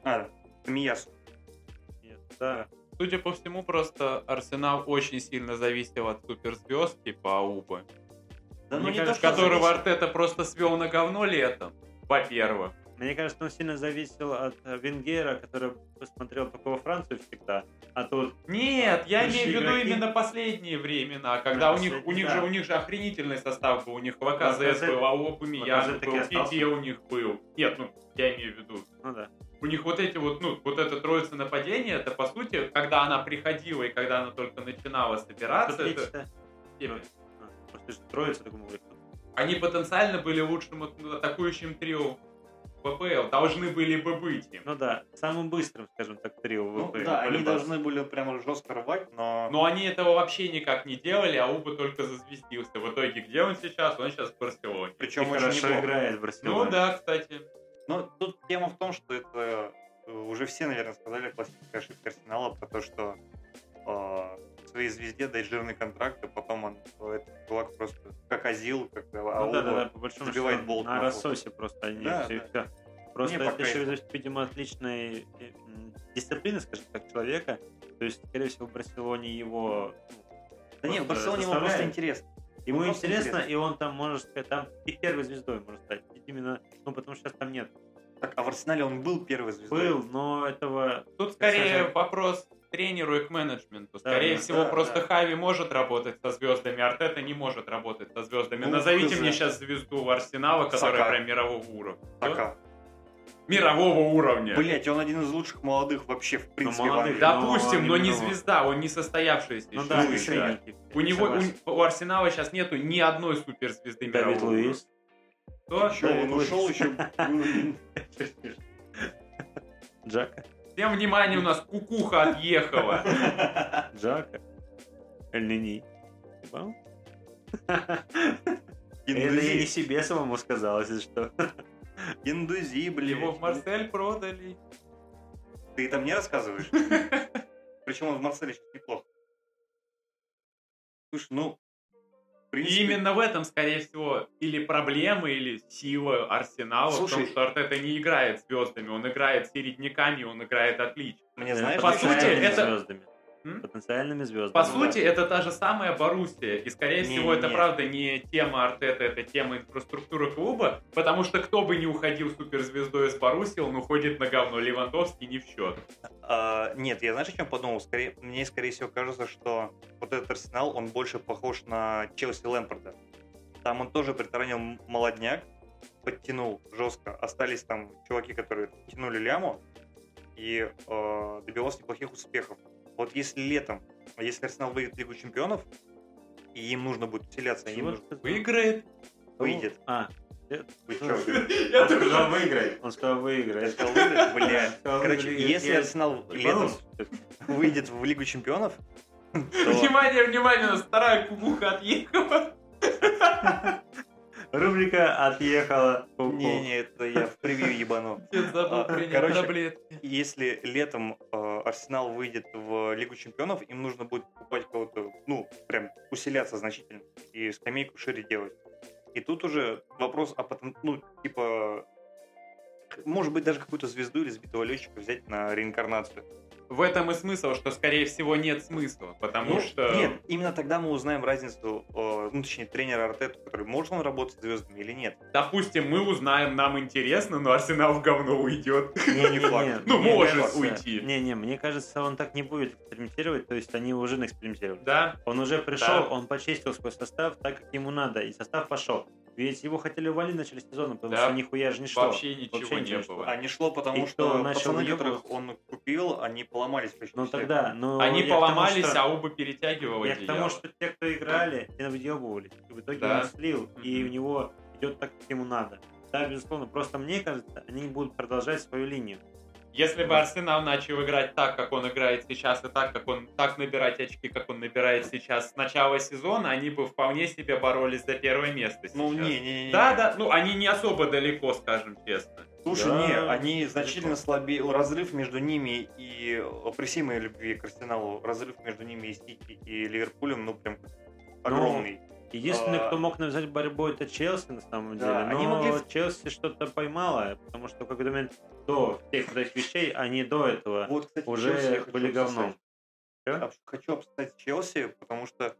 [SPEAKER 1] А, Миясу.
[SPEAKER 3] Да,
[SPEAKER 2] Судя по всему, просто Арсенал очень сильно зависел от суперзвезд типа Ауба,
[SPEAKER 1] Да,
[SPEAKER 3] Мне
[SPEAKER 1] ну не
[SPEAKER 3] кажется,
[SPEAKER 1] то, что
[SPEAKER 2] которого
[SPEAKER 1] зависит.
[SPEAKER 2] Артета просто свел на говно летом, во-первых.
[SPEAKER 3] Мне кажется, он сильно зависел от э, Венгера, который посмотрел только во Францию всегда, а тут
[SPEAKER 2] Нет, я имею в виду
[SPEAKER 3] игроки.
[SPEAKER 2] именно последние времена, когда
[SPEAKER 3] Да,
[SPEAKER 2] у них у них
[SPEAKER 3] да.
[SPEAKER 2] же у них же охренительный состав был, у них ЛКЗ
[SPEAKER 3] Лаказет-
[SPEAKER 2] был, Аоба
[SPEAKER 3] Лаказет
[SPEAKER 2] был. Пипе у них был. Нет, ну я имею в виду.
[SPEAKER 3] ну да.
[SPEAKER 2] У них вот эти вот, ну, вот эта троица нападения, это по сути, когда она приходила и когда она только начинала собираться, это- Типа,
[SPEAKER 3] А, просто же троица говорит.
[SPEAKER 2] они потенциально были лучшим атакующим трио ВПЛ, должны были бы быть им.
[SPEAKER 3] Ну да, самым быстрым, скажем так, трио
[SPEAKER 1] Ну,
[SPEAKER 3] ВП.
[SPEAKER 1] да, они должны были прямо жестко рвать, но...
[SPEAKER 2] Но они этого вообще никак не делали, а Уба только зазвездился. В итоге, где он сейчас? Он сейчас в Барселоне.
[SPEAKER 1] Причем очень
[SPEAKER 3] хорошо
[SPEAKER 1] неплохо.
[SPEAKER 3] играет в Барселоне.
[SPEAKER 2] Ну да, кстати.
[SPEAKER 1] Ну, тут тема в том, что это э, уже все, наверное, сказали классическая ошибка Арсенала про то, что э, своей звезде дать жирный контракт, а потом он, э, этот чувак просто как азил, как э,
[SPEAKER 3] Ну
[SPEAKER 1] Ауба.
[SPEAKER 3] да, да, да, по большому
[SPEAKER 1] забивает
[SPEAKER 3] счету,
[SPEAKER 1] болт
[SPEAKER 3] на
[SPEAKER 1] на
[SPEAKER 3] рассосе просто они
[SPEAKER 1] Да,
[SPEAKER 3] все,
[SPEAKER 1] да.
[SPEAKER 3] всё. Просто
[SPEAKER 1] Не, по
[SPEAKER 3] это еще, зависит, видимо, от личной э, м, дисциплины, скажем так, человека. То есть, скорее всего, в Барселоне его... ну,
[SPEAKER 1] Да нет, в Барселоне ему просто интересно.
[SPEAKER 3] Ему
[SPEAKER 1] Ну,
[SPEAKER 3] интересно,
[SPEAKER 1] интересно.
[SPEAKER 3] и он там, может сказать, там и первой звездой может стать. Именно, ну, потому что сейчас там нет.
[SPEAKER 1] Так, а в Арсенале он был первой звездой.
[SPEAKER 3] Был, но этого...
[SPEAKER 2] Тут скорее вопрос тренеру и к менеджменту. Скорее
[SPEAKER 3] да,
[SPEAKER 2] всего,
[SPEAKER 1] да,
[SPEAKER 2] просто
[SPEAKER 1] да.
[SPEAKER 2] Хави может работать со звездами, Артета не может работать со звездами.
[SPEAKER 1] Ну,
[SPEAKER 2] Назовите мне сейчас звезду Арсенала, которая
[SPEAKER 1] Сака.
[SPEAKER 2] прям мирового уровня.
[SPEAKER 1] Пока.
[SPEAKER 2] Мирового уровня.
[SPEAKER 1] Блять, он один из лучших молодых вообще, в принципе, в
[SPEAKER 3] молодых, да.
[SPEAKER 2] Допустим,
[SPEAKER 3] но
[SPEAKER 2] но не
[SPEAKER 3] вот.
[SPEAKER 2] звезда, он не состоявшийся
[SPEAKER 3] Ну
[SPEAKER 2] еще
[SPEAKER 3] да, еще некий.
[SPEAKER 2] У него, у, у Арсенала сейчас нету ни одной суперзвезды
[SPEAKER 3] Давид
[SPEAKER 2] мирового уровня.
[SPEAKER 3] Луис.
[SPEAKER 2] Кто?
[SPEAKER 1] Чё, он
[SPEAKER 3] Давид
[SPEAKER 1] ушел еще.
[SPEAKER 3] Джака.
[SPEAKER 2] Всем внимание, у нас кукуха отъехала.
[SPEAKER 3] Джака. Эльнини. Понял? Это я
[SPEAKER 1] Индузи,
[SPEAKER 3] себе самому сказал, если что.
[SPEAKER 1] индузи, блин.
[SPEAKER 2] Его в Марсель продали.
[SPEAKER 1] Ты там не рассказываешь? Причем он в Марселе сейчас неплохо. Слушай, ну, в
[SPEAKER 2] И
[SPEAKER 1] принципе,
[SPEAKER 2] именно в этом, скорее всего, или проблема, или сила Арсенала в
[SPEAKER 1] Слушай-
[SPEAKER 2] том, что Артета не играет звездами, он играет середняками, он играет отлично.
[SPEAKER 1] мне знаешь,
[SPEAKER 2] по сути, это-
[SPEAKER 3] звездами.
[SPEAKER 2] М?
[SPEAKER 3] Потенциальными звездами.
[SPEAKER 2] По сути, это та же самая Боруссия. И, скорее
[SPEAKER 1] Не,
[SPEAKER 2] всего,
[SPEAKER 1] не,
[SPEAKER 2] это правда не тема Артета, это тема инфраструктуры клуба. Потому что кто бы не уходил суперзвездой из Боруссии, он уходит на говно. Левантовский не в счет.
[SPEAKER 1] А, нет, я знаешь, о чем подумал? Скорее, мне, скорее всего, кажется, что вот этот Арсенал, он больше похож на Челси Лэмпорда. Там он тоже притаранил молодняк, подтянул жестко. Остались там чуваки, которые тянули ляму и э, добивался неплохих успехов. Вот если летом, а если Арсенал выйдет в Лигу Чемпионов, и им нужно будет усиляться, им
[SPEAKER 3] Чего
[SPEAKER 1] нужно...
[SPEAKER 3] ты сказал?
[SPEAKER 2] Выиграет.
[SPEAKER 1] Выйдет.
[SPEAKER 3] А,
[SPEAKER 1] Вы чё?
[SPEAKER 2] Я
[SPEAKER 3] он сказал
[SPEAKER 2] тоже.
[SPEAKER 3] выиграет. Он сказал
[SPEAKER 1] Я
[SPEAKER 3] выиграет.
[SPEAKER 1] сказал, выйдет? Бля.
[SPEAKER 3] Сказал,
[SPEAKER 1] Короче, если
[SPEAKER 3] Я-
[SPEAKER 1] Арсенал летом выйдет в Лигу Чемпионов.
[SPEAKER 2] Внимание, внимание, у нас вторая кукуха отъехала.
[SPEAKER 3] Рубрика отъехала. Ку-ку.
[SPEAKER 1] Не-не, это я в превью ебану. А, короче,
[SPEAKER 2] таблетки.
[SPEAKER 1] Если летом э, Арсенал выйдет в Лигу Чемпионов, им нужно будет покупать кого-то, ну, прям усиляться значительно и скамейку шире делать. И тут уже вопрос о потен... ну, типа, может быть, даже какую-то звезду или сбитого летчика взять на реинкарнацию.
[SPEAKER 2] В этом и смысл, что, скорее всего, нет смысла. Потому
[SPEAKER 1] Ну,
[SPEAKER 2] что...
[SPEAKER 1] Нет, именно тогда мы узнаем разницу, э, ну, точнее, тренера Артету, который может он работать с звездами или нет.
[SPEAKER 2] Допустим, мы узнаем, нам интересно, но Арсенал в говно уйдет.
[SPEAKER 3] Не, не
[SPEAKER 1] факт.
[SPEAKER 2] Ну, может уйти.
[SPEAKER 3] Не, не, мне кажется, он так не будет экспериментировать, то есть они уже наэкспериментировали.
[SPEAKER 2] Да?
[SPEAKER 3] Он уже пришел, он почистил свой состав так, как ему надо, и состав пошел. Ведь его хотели уволить в начале сезона, потому
[SPEAKER 2] Да.
[SPEAKER 3] что нихуя же не шло.
[SPEAKER 2] Вообще ничего
[SPEAKER 3] Вообще
[SPEAKER 2] не
[SPEAKER 3] ничего не
[SPEAKER 2] было.
[SPEAKER 1] А не шло, потому
[SPEAKER 3] И
[SPEAKER 1] что пацаны, которых он купил, они поломались почти
[SPEAKER 3] Ну тогда, ну...
[SPEAKER 2] Они
[SPEAKER 3] я к тому,
[SPEAKER 2] поломались,
[SPEAKER 3] что-
[SPEAKER 2] а оба перетягивали
[SPEAKER 3] Я к тому, что те, кто играли, те навъебывались. И в итоге
[SPEAKER 2] Да.
[SPEAKER 3] он слил, и
[SPEAKER 2] Мгм.
[SPEAKER 3] у него идет так, как ему надо. Да, безусловно, просто мне кажется, они будут продолжать свою линию.
[SPEAKER 2] Если бы Арсенал начал играть так, как он играет сейчас, и так, как он так набирать очки, как он набирает сейчас с начала сезона, они бы вполне себе боролись за первое место сейчас.
[SPEAKER 1] Ну, не-не-не.
[SPEAKER 2] Да, да, ну они не особо далеко, скажем честно.
[SPEAKER 1] Слушай,
[SPEAKER 3] Да,
[SPEAKER 1] не, они
[SPEAKER 3] далеко.
[SPEAKER 1] значительно слабее. Разрыв между ними и при всей моей любви к Арсеналу, разрыв между ними и Сити и Ливерпулем, ну прям огромный.
[SPEAKER 3] Единственный,
[SPEAKER 1] А.
[SPEAKER 3] кто мог навязать борьбу, это Челси на самом
[SPEAKER 1] Да,
[SPEAKER 3] деле.
[SPEAKER 1] они
[SPEAKER 3] Но
[SPEAKER 1] могли в-
[SPEAKER 3] Челси что-то поймало, потому что в какой-то момент до всех этих вещей, они до этого
[SPEAKER 1] вот, кстати,
[SPEAKER 3] уже
[SPEAKER 1] Челси
[SPEAKER 3] были
[SPEAKER 1] обсуждать.
[SPEAKER 3] говном. Чё?
[SPEAKER 1] Об- Хочу обсуждать Челси, потому что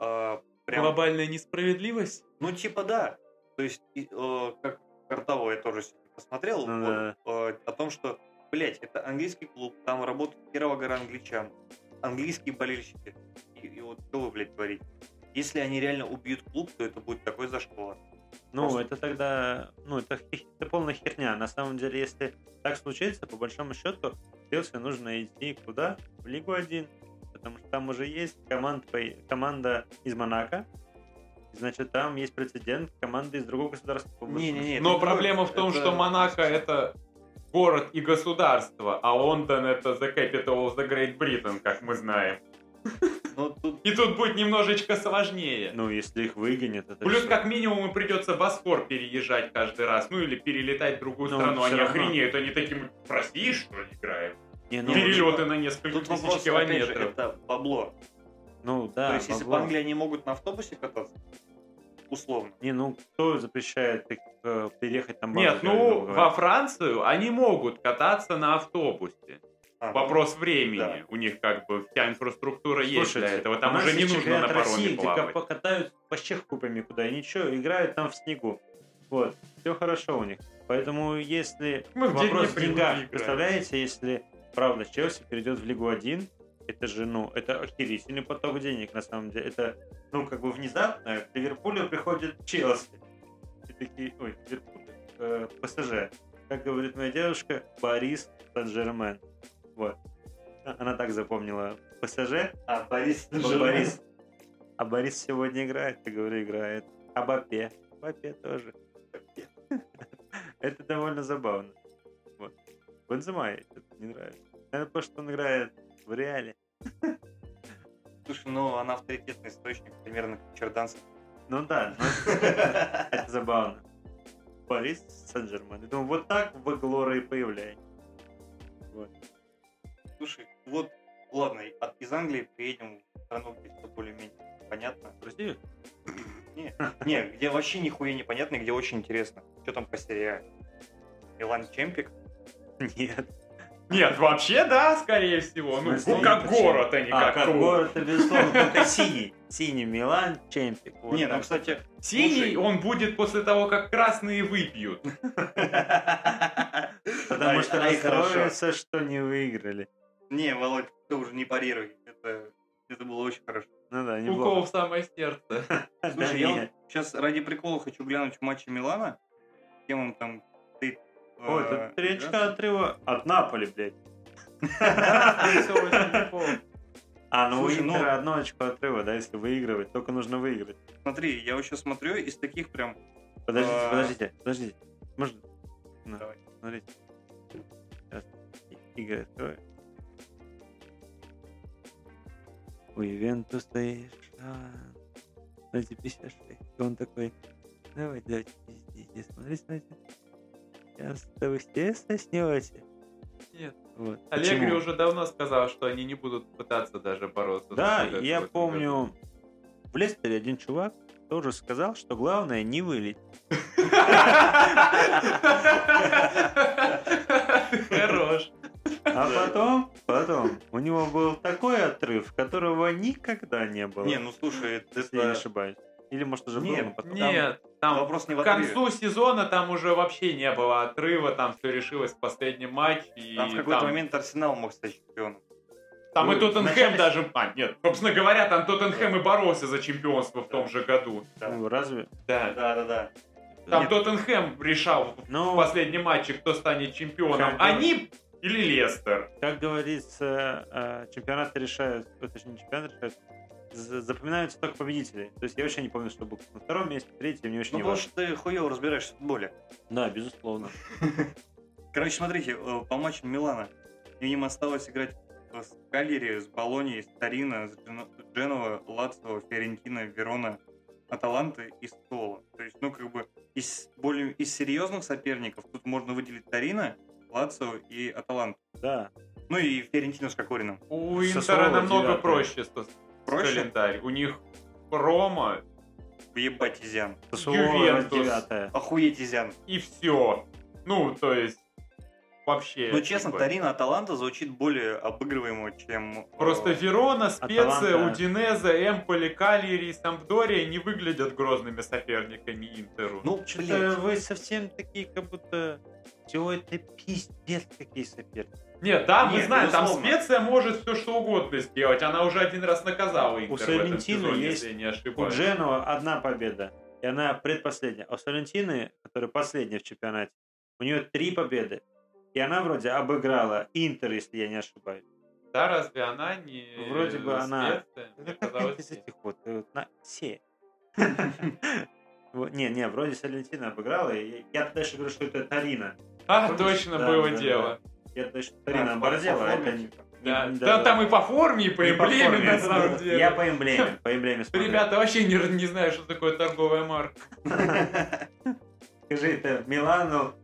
[SPEAKER 1] э, прям,
[SPEAKER 2] Глобальная несправедливость?
[SPEAKER 1] ну типа да. То есть, э, как Картаву я тоже сегодня посмотрел,
[SPEAKER 3] Ну
[SPEAKER 1] вот,
[SPEAKER 3] да.
[SPEAKER 1] э, о том, что, блять, это английский клуб, там работает первая гора англичан, английские болельщики. И, и вот что вы, блядь, творите? Если они реально убьют клуб, то это будет такой зашквар.
[SPEAKER 3] Ну,
[SPEAKER 1] Просто-
[SPEAKER 3] это тогда, ну, это, это полная херня. На самом деле, если так случится, по большому счету, Челси нужно идти куда? В Лигу 1. Потому что там уже есть команда, команда из Монако. Значит, там есть прецедент команды из другого государства. по большому
[SPEAKER 1] Не-не-не,
[SPEAKER 2] Но проблема в том,
[SPEAKER 1] это-
[SPEAKER 2] что Монако это город и государство, а Лондон это the capital of the Great Britain, как мы знаем.
[SPEAKER 1] Ну,
[SPEAKER 2] И тут будет немножечко сложнее.
[SPEAKER 3] Ну, если их выгонят, это
[SPEAKER 2] Плюс
[SPEAKER 3] всё.
[SPEAKER 2] как минимум им придется Босфор переезжать каждый раз, ну или перелетать в другую
[SPEAKER 3] Ну,
[SPEAKER 2] страну. Они
[SPEAKER 3] равно.
[SPEAKER 2] охренеют, они таким, в России что ли играем?
[SPEAKER 3] Не, ну,
[SPEAKER 2] Перелеты на несколько
[SPEAKER 1] Тут
[SPEAKER 2] тысяч
[SPEAKER 1] вопрос, опять же,
[SPEAKER 2] километров.
[SPEAKER 1] это бабло.
[SPEAKER 3] ну, да,
[SPEAKER 1] То есть, если
[SPEAKER 3] бабло.
[SPEAKER 1] в Англии они могут на автобусе кататься, условно.
[SPEAKER 3] Не, ну, кто запрещает э, переехать там?
[SPEAKER 2] Нет, ну во Францию они могут кататься на автобусе.
[SPEAKER 1] А,
[SPEAKER 2] Вопрос времени.
[SPEAKER 1] Да.
[SPEAKER 2] У них как бы вся инфраструктура есть для
[SPEAKER 3] Слушайте,
[SPEAKER 2] этого. Там уже не нужно на пароме
[SPEAKER 3] России, где
[SPEAKER 2] плавать.
[SPEAKER 3] покатают вообще купами куда, и ничего, играют там в снегу. Вот, все хорошо у них. Поэтому если
[SPEAKER 2] Мы
[SPEAKER 3] вопрос в деньгах, представляете, если правда Челси перейдет в Лигу 1, это же, ну, это охерительный поток денег, на самом деле. Это, ну, как бы внезапно к Ливерпулю приходит Челси. И такие, ой, Ливерпуль, э, ПСЖ. Как говорит моя девушка, Борис Сен-Жермен. Вот. А- Она так запомнила ПСЖ,
[SPEAKER 1] А, Борис.
[SPEAKER 3] вот Борис. А Борис сегодня играет, я говорю, играет. А Бапе. Бапе тоже. Это довольно забавно. Вот. Бензема не нравится. Наверное, потому что он играет в реале.
[SPEAKER 1] Слушай, ну она авторитетный источник, примерно как Черданцев.
[SPEAKER 3] Ну да, это забавно. Борис Сен-Жермен. Я думаю, вот так в Глора и появляется. Вот.
[SPEAKER 1] Слушай, вот, ладно, от, из Англии приедем в страну, где все более-менее понятно.
[SPEAKER 3] В Россию?
[SPEAKER 1] Не, где вообще нихуя непонятно, где очень интересно. Что там по серии А? Милан Чемпик?
[SPEAKER 3] Нет.
[SPEAKER 2] Нет, вообще да, скорее всего. Ну,
[SPEAKER 3] смысле,
[SPEAKER 2] как город, а не
[SPEAKER 3] А,
[SPEAKER 2] как
[SPEAKER 3] как город, это безусловно, только синий. Синий Милан, Чемпик. Вот
[SPEAKER 1] не, ну, кстати...
[SPEAKER 2] Синий
[SPEAKER 1] Слушай.
[SPEAKER 2] он будет после того, как красные выпьют.
[SPEAKER 3] Потому что расстроятся, что не выиграли.
[SPEAKER 1] Не, Володь, ты уже не парируй. Это, это было очень хорошо.
[SPEAKER 3] Ну да,
[SPEAKER 2] Укол
[SPEAKER 3] неплохо.
[SPEAKER 2] в самое сердце.
[SPEAKER 1] Слушай, я
[SPEAKER 3] не.
[SPEAKER 1] сейчас ради прикола хочу глянуть матчи Милана. Кем он там.
[SPEAKER 3] Ой,
[SPEAKER 1] э,
[SPEAKER 3] тут три очка отрыва от Наполи, блядь. А, ну у
[SPEAKER 1] Слушай, ну-
[SPEAKER 3] Интера одно очко отрыва, да, если выигрывать. Только нужно выиграть.
[SPEAKER 1] Смотри, я вот сейчас смотрю, из таких прям...
[SPEAKER 3] Подождите,
[SPEAKER 1] А.
[SPEAKER 3] подождите, подождите. Можно?
[SPEAKER 1] Давай.
[SPEAKER 3] Смотрите. Сейчас. Игорь, открой. У Ювентуса есть шанс. Смотрите, 56. И он такой, давай, давайте, пиздите. Смотрите, смотрите. Сейчас-то вы все соснете.
[SPEAKER 2] Нет.
[SPEAKER 3] Вот.
[SPEAKER 2] Аллегри
[SPEAKER 3] Почему?
[SPEAKER 2] уже давно сказал, что они не будут пытаться даже бороться.
[SPEAKER 3] Да, я помню, в Лестере один чувак тоже сказал, что главное не вылить.
[SPEAKER 2] году. Хорош.
[SPEAKER 3] А потом, потом, у него был такой отрыв, которого никогда не было.
[SPEAKER 1] Не, ну слушай, это...
[SPEAKER 3] если я не ошибаюсь. Или может уже
[SPEAKER 1] Не,
[SPEAKER 3] был, но потом.
[SPEAKER 2] Нет, там
[SPEAKER 1] вопрос не в
[SPEAKER 2] к
[SPEAKER 1] отрыве.
[SPEAKER 2] концу сезона там уже вообще не было отрыва, там все решилось в последнем матче. И
[SPEAKER 1] Там в какой-то
[SPEAKER 2] там-
[SPEAKER 1] момент Арсенал мог стать чемпионом.
[SPEAKER 2] Там и
[SPEAKER 3] Ну,
[SPEAKER 2] Тоттенхэм
[SPEAKER 3] вначале-
[SPEAKER 2] даже... А, нет, собственно говоря, там Тоттенхэм и боролся за чемпионство в том же году.
[SPEAKER 1] Да.
[SPEAKER 3] Ну, разве?
[SPEAKER 2] Да.
[SPEAKER 1] Да, да, да.
[SPEAKER 2] Там
[SPEAKER 1] Нет.
[SPEAKER 2] Тоттенхэм решал в
[SPEAKER 3] Ну,
[SPEAKER 2] последнем матче, кто станет чемпионом.
[SPEAKER 3] Бы-
[SPEAKER 2] Они или Лестер.
[SPEAKER 3] как говорится, э, чемпионаты решают, точнее, не чемпионат решают, запоминаются только победители. То есть я вообще не помню, что был на втором месте, третьем, мне очень
[SPEAKER 1] Ну,
[SPEAKER 3] не
[SPEAKER 1] потому
[SPEAKER 3] важно.
[SPEAKER 1] что ты хуево разбираешься в футболе.
[SPEAKER 3] Да, безусловно.
[SPEAKER 1] Короче, смотрите, э, по матчам Милана им осталось играть с Калери, с Болонией, с Торино, с Джено- Дженова, Лацио, Фиорентино, Верона, Аталанта и Соло. То есть, ну, как бы, из, более, из серьезных соперников тут можно выделить Торино, Лацио и Аталант.
[SPEAKER 3] Да.
[SPEAKER 1] Ну и Фиорентино с Кокорином.
[SPEAKER 2] У Интера намного
[SPEAKER 3] девятое.
[SPEAKER 2] проще
[SPEAKER 1] Проще?
[SPEAKER 2] календарь. У них Рома
[SPEAKER 1] Ебать, Изян.
[SPEAKER 2] Ювентус.
[SPEAKER 1] Охуеть, Изян.
[SPEAKER 2] и все. Ну, то есть, вообще.
[SPEAKER 1] Ну, честно,
[SPEAKER 2] как бы.
[SPEAKER 1] Торино Аталанта звучит более обыгрываемо, чем... э,
[SPEAKER 2] Просто Верона, Специя,
[SPEAKER 3] Аталанта.
[SPEAKER 2] Удинезе, Эмполи, Калери и Сампдория не выглядят грозными соперниками Интеру.
[SPEAKER 1] Ну,
[SPEAKER 3] Что-то вы совсем такие, как будто все это пиздец какие соперники.
[SPEAKER 2] Нет, да, мы
[SPEAKER 1] Нет,
[SPEAKER 2] знаем, там
[SPEAKER 1] безусловно.
[SPEAKER 2] Специя может все что угодно сделать. Она уже один раз наказала Интер
[SPEAKER 3] Салентино
[SPEAKER 2] сезоне,
[SPEAKER 3] есть-
[SPEAKER 2] если я не
[SPEAKER 3] У
[SPEAKER 2] ошибаюсь.
[SPEAKER 3] Дженова одна победа, и она предпоследняя. А у Салентины, которая последняя в чемпионате, у нее три победы. И она вроде обыграла Интер, если я не ошибаюсь.
[SPEAKER 2] Да, разве она не
[SPEAKER 3] Вроде бы она-?
[SPEAKER 2] Мне казалось,
[SPEAKER 3] из этих вот, э, на все. Не, не, вроде Салентина обыграла. Я дальше говорю, что это Тарина.
[SPEAKER 2] А, точно было дело.
[SPEAKER 3] Я Тарина
[SPEAKER 1] А, по-
[SPEAKER 3] оборзела, это
[SPEAKER 2] Да,
[SPEAKER 3] да,
[SPEAKER 2] да, там и по форме, и по эмблеме, на самом деле.
[SPEAKER 3] Я по эмблеме, по эмблеме смотрю.
[SPEAKER 2] Ребята вообще не, не знаю, что такое торговая марка.
[SPEAKER 3] Скажи, это Милану,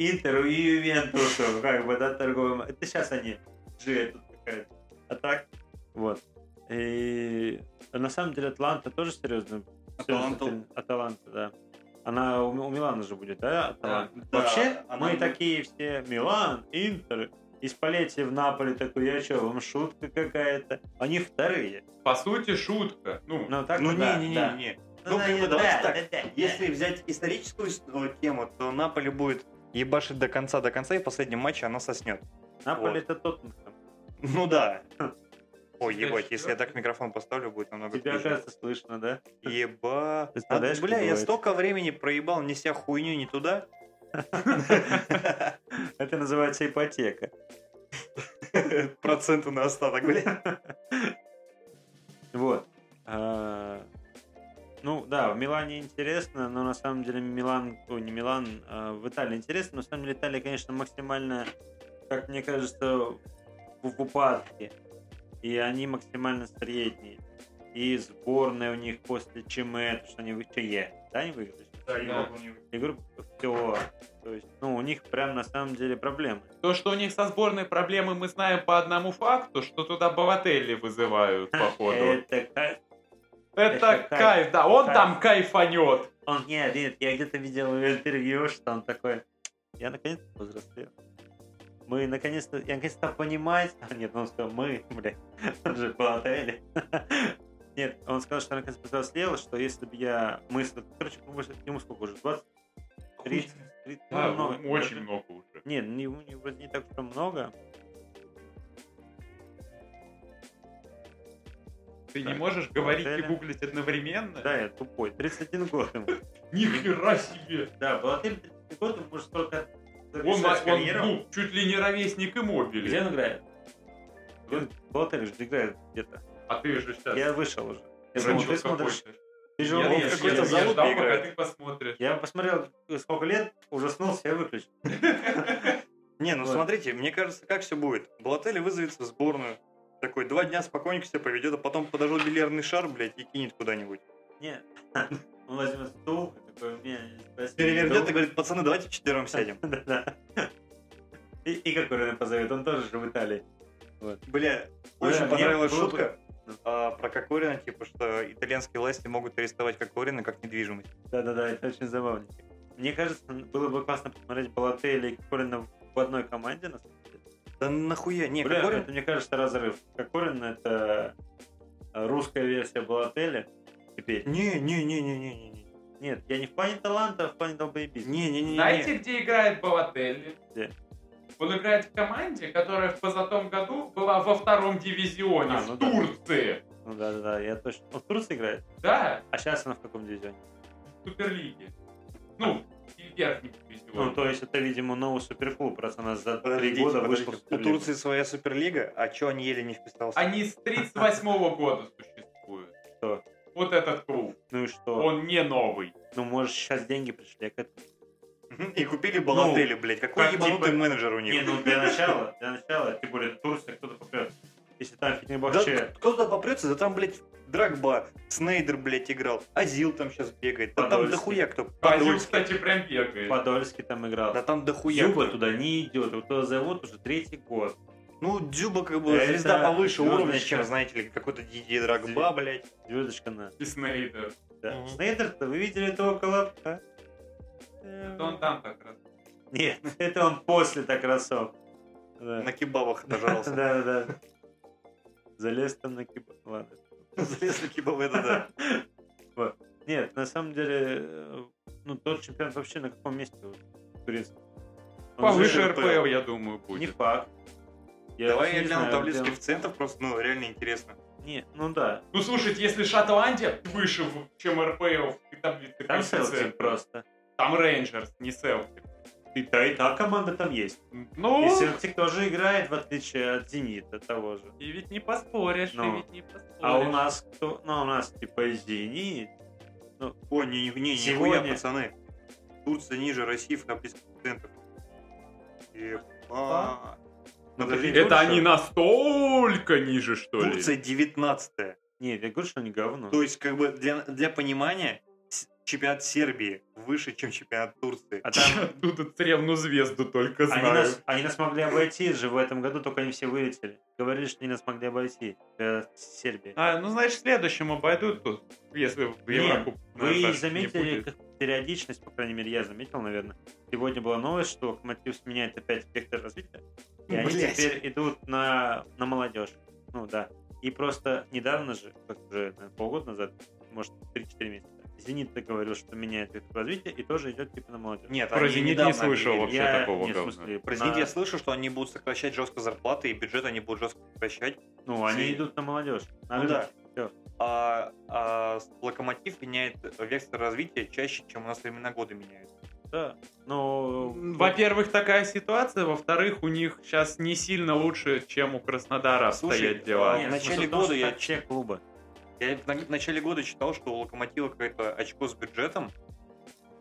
[SPEAKER 3] Интеру и Ювентусу, как бы, да, торговым. Это сейчас они G тут такая. А так, вот. И на самом деле Атланта тоже серьезно.
[SPEAKER 1] Аталанта.
[SPEAKER 3] Аталанта, да. Она у, у Милана же будет, да, Аталанта?
[SPEAKER 1] Да,
[SPEAKER 3] Вообще,
[SPEAKER 1] она
[SPEAKER 3] мы
[SPEAKER 1] будет.
[SPEAKER 3] такие все Милан, Интер. И Спалетти в Наполе такой, я что, вам шутка какая-то? Они вторые.
[SPEAKER 2] По сути, шутка. Ну,
[SPEAKER 3] Ну, так
[SPEAKER 1] Ну,
[SPEAKER 3] да,
[SPEAKER 1] не-не-не.
[SPEAKER 3] да.
[SPEAKER 1] не.
[SPEAKER 3] Ну,
[SPEAKER 1] Ну,
[SPEAKER 3] да,
[SPEAKER 1] как бы
[SPEAKER 3] да,
[SPEAKER 1] давайте
[SPEAKER 3] да,
[SPEAKER 1] так.
[SPEAKER 3] да, да.
[SPEAKER 1] Если взять историческую тему, то Наполе будет ебашить до конца, до конца, и в последнем матче она соснет.
[SPEAKER 3] Наполе
[SPEAKER 1] Вот.
[SPEAKER 3] это Тоттенхэм.
[SPEAKER 1] Ну да. Ой, ебать, если я так микрофон поставлю, будет намного
[SPEAKER 3] Тебя, оказывается, слышно, да?
[SPEAKER 1] Еба. А, бля, я столько времени проебал, неся хуйню не туда.
[SPEAKER 3] Это называется ипотека.
[SPEAKER 1] Проценты на остаток, бля.
[SPEAKER 3] Вот. А, Ну да, в Милане интересно, но на самом деле Милан, ой, не Милан, а в Италии интересно, но на самом деле Италия, конечно, максимально, как мне кажется, в, в упадке. И они максимально средние. И сборная у них после ЧМ, то, что они в ЧЕ, да, они выиграли? Игру все. То есть, ну, у них прям на самом деле проблемы.
[SPEAKER 2] то, что у них со сборной проблемы, мы знаем по одному факту, что туда Балотелли вызывают, походу.
[SPEAKER 3] Это.
[SPEAKER 2] Это
[SPEAKER 3] кайф.
[SPEAKER 2] да, он там кайфанет.
[SPEAKER 3] Он, нет, нет, я где-то видел интервью, что он такой, я наконец-то повзрослел. Мы наконец-то, я наконец-то понимать, а нет, он сказал, мы, блядь, он же по отеле. Нет, он сказал, что наконец-то повзрослел, что если бы я мыслил, короче, ему сколько уже, 20? 30? 30? Ну,
[SPEAKER 2] Да,
[SPEAKER 3] много.
[SPEAKER 2] очень
[SPEAKER 3] Даже-
[SPEAKER 2] много уже.
[SPEAKER 3] Нет, не, не, вроде не так уж и много.
[SPEAKER 2] Ты не можешь говорить и гуглить одновременно?
[SPEAKER 3] Да, я тупой. 31 год ему.
[SPEAKER 2] Нихера себе!
[SPEAKER 3] Да, Балатель 31 год, ему может только
[SPEAKER 2] Он, он, ну, чуть ли не ровесник и мобили.
[SPEAKER 3] Где он играет? Балатель же играет где-то.
[SPEAKER 2] А ты же сейчас...
[SPEAKER 3] Я вышел уже. Я думал, ты смотришь. Ты же
[SPEAKER 2] Я-
[SPEAKER 3] в какой-то
[SPEAKER 1] залупе играет.
[SPEAKER 2] ты посмотришь.
[SPEAKER 3] Я посмотрел, сколько лет, ужаснулся, я выключил.
[SPEAKER 1] Не, ну смотрите, мне кажется, как все будет. Балотелли вызовется в сборную. Такой два дня спокойненько себя поведет, а потом подожжет бильярдный шар, блядь, и кинет куда-нибудь.
[SPEAKER 3] Нет. Он возьмет стул, такой, мне.
[SPEAKER 1] Перевернет и говорит, пацаны, давайте четвером сядем.
[SPEAKER 3] Да-да. И, и какой он позовет, он тоже же в Италии. Вот.
[SPEAKER 1] Бля, очень понравилась шутка а, про Кокорина, типа, что итальянские власти могут арестовать Кокорина как недвижимость.
[SPEAKER 3] Да-да-да, это очень забавно. Мне кажется, было бы классно посмотреть Балатели и Кокорина в одной команде, на самом.
[SPEAKER 1] Да нахуя? Не,
[SPEAKER 3] Бля,
[SPEAKER 1] Кокорин...
[SPEAKER 3] это, мне кажется, разрыв. Кокорин это русская версия Балатели. Теперь.
[SPEAKER 1] Не, не, не, не, не, не, не.
[SPEAKER 3] Нет, я не в плане таланта, а в плане долбоебизма.
[SPEAKER 1] Не, не, не, не.
[SPEAKER 2] Знаете, где играет Балотелли?
[SPEAKER 3] Где?
[SPEAKER 2] Он играет в команде, которая в позатом году была во втором дивизионе
[SPEAKER 3] А,
[SPEAKER 2] в
[SPEAKER 3] ну да.
[SPEAKER 2] Турции.
[SPEAKER 3] Ну да, да, да, я точно. Он в Турции играет?
[SPEAKER 2] Да,
[SPEAKER 3] А сейчас она в каком дивизионе?
[SPEAKER 2] в Суперлиге. Ну, и дивизионе.
[SPEAKER 3] Ну, то есть это, видимо, новый суперклуб, раз она за три года вышла в
[SPEAKER 1] У. Турции своя суперлига, а чё они еле не вписался?
[SPEAKER 2] Они с 38 года существуют.
[SPEAKER 3] Кто?
[SPEAKER 2] Вот этот клуб.
[SPEAKER 3] Ну и что?
[SPEAKER 2] Он не новый.
[SPEAKER 3] Ну, может, сейчас деньги пришли к этому.
[SPEAKER 1] И купили Балотели, блядь. Какой
[SPEAKER 3] как
[SPEAKER 1] ебанутый
[SPEAKER 3] типа-
[SPEAKER 1] менеджер у них.
[SPEAKER 3] Не, ну для начала, для начала, тем более Турция, кто-то попрет. Если там
[SPEAKER 1] Да
[SPEAKER 3] Фитнебахче,
[SPEAKER 1] кто туда попрется, да там, блядь, Драгба, Снейдер, блядь, играл. Азил там сейчас бегает. Да там дохуя кто.
[SPEAKER 2] Азил, кстати, прям бегает.
[SPEAKER 3] Подольский там играл.
[SPEAKER 1] Да там дохуя
[SPEAKER 3] Зюба
[SPEAKER 1] кто.
[SPEAKER 3] туда не идет, его туда зовут уже третий год.
[SPEAKER 1] Ну, Дзюба как бы
[SPEAKER 3] Это
[SPEAKER 1] звезда повыше уровня, чем, знаете ли, какой-то Дидье Драгба, блядь.
[SPEAKER 3] Звездочка на.
[SPEAKER 2] И Снейдер.
[SPEAKER 3] Да. Снейдер-то, вы видели этого колобка?
[SPEAKER 2] Это он там как раз.
[SPEAKER 3] Нет, это он после так красов. Да.
[SPEAKER 1] На кебабах нажрался.
[SPEAKER 3] Да, да, да. Залез там на кип... Ладно.
[SPEAKER 1] Залез на это да.
[SPEAKER 3] Вот. Нет, на самом деле, э, ну, тот чемпионат вообще на каком месте турецкий? Он
[SPEAKER 2] Повыше РПЛ, я думаю,
[SPEAKER 3] Не
[SPEAKER 2] будет.
[SPEAKER 3] факт.
[SPEAKER 1] Давай
[SPEAKER 3] вообще
[SPEAKER 1] я
[SPEAKER 3] не
[SPEAKER 1] гляну таблицу коэффициентов, просто, ну, реально интересно.
[SPEAKER 3] Не, ну да.
[SPEAKER 2] Ну, слушайте, если Шотландия выше, в- чем РПЛ в таблице
[SPEAKER 3] Там Селтик просто.
[SPEAKER 2] Там Рейнджерс, не Селтик.
[SPEAKER 3] И та, и та команда там есть.
[SPEAKER 2] Ну,
[SPEAKER 3] И Селтик тоже играет, в отличие от Зенита того же.
[SPEAKER 2] и ведь не поспоришь,
[SPEAKER 3] Ну.
[SPEAKER 2] и ведь не поспоришь.
[SPEAKER 3] А у нас кто? Ну, у нас типа Зенит.
[SPEAKER 1] О, не, не, не,
[SPEAKER 3] Сегодня-
[SPEAKER 1] нихуя, пацаны. Турция ниже России в таблице коэффициентов. Ебать.
[SPEAKER 3] Ну,
[SPEAKER 1] Подожди,
[SPEAKER 3] это
[SPEAKER 2] Это
[SPEAKER 3] Турция?
[SPEAKER 2] они настолько ниже, что ли?
[SPEAKER 1] Турция 19
[SPEAKER 3] Нет, я говорю, что они говно.
[SPEAKER 1] То есть, как бы, для, для понимания, чемпионат Сербии выше, чем чемпионат Турции.
[SPEAKER 3] А там
[SPEAKER 2] Оттуда царевну звезду только
[SPEAKER 3] они
[SPEAKER 2] знаю.
[SPEAKER 3] нас, они нас могли обойти же в этом году, только они все вылетели. Говорили, что они нас могли обойти. Э, Сербия.
[SPEAKER 2] А, ну, значит, следующему обойдут тут, если в
[SPEAKER 3] Нет,
[SPEAKER 2] Еврокубок
[SPEAKER 3] Вы заметили как периодичность, по крайней мере, я заметил, наверное. Сегодня была новость, что Локомотив сменяет опять вектор развития. И они
[SPEAKER 1] Блядь.
[SPEAKER 3] теперь идут на, на молодежь. Ну да. И просто недавно же, как уже наверное, полгода назад, может 3-4 месяца, Зенит договорил, что меняет их развитие и тоже идет типа на молодежь.
[SPEAKER 1] Нет,
[SPEAKER 2] Про «Зенит» не слышал
[SPEAKER 1] объявили.
[SPEAKER 2] вообще
[SPEAKER 3] Я-
[SPEAKER 2] такого
[SPEAKER 3] нет,
[SPEAKER 2] говна.
[SPEAKER 3] смысле,
[SPEAKER 1] Про
[SPEAKER 3] на-
[SPEAKER 1] «Зенит» я слышу, что они будут сокращать жестко зарплаты, и бюджет они будут жестко сокращать.
[SPEAKER 3] Ну, они
[SPEAKER 1] Зенит.
[SPEAKER 3] идут на молодежь. На
[SPEAKER 1] Ну да.
[SPEAKER 3] Всё.
[SPEAKER 1] А, а Локомотив меняет вектор развития чаще, чем у нас времена года меняют.
[SPEAKER 3] Да. Ну,
[SPEAKER 2] Во-первых, такая ситуация, во-вторых, у них сейчас не сильно лучше, чем у Краснодара
[SPEAKER 1] Слушай,
[SPEAKER 2] обстоят дела.
[SPEAKER 3] нет,
[SPEAKER 1] в начале
[SPEAKER 3] том,
[SPEAKER 1] года я
[SPEAKER 3] все клубы.
[SPEAKER 1] Я в на- в начале года читал, что у Локомотива какое-то очко с бюджетом,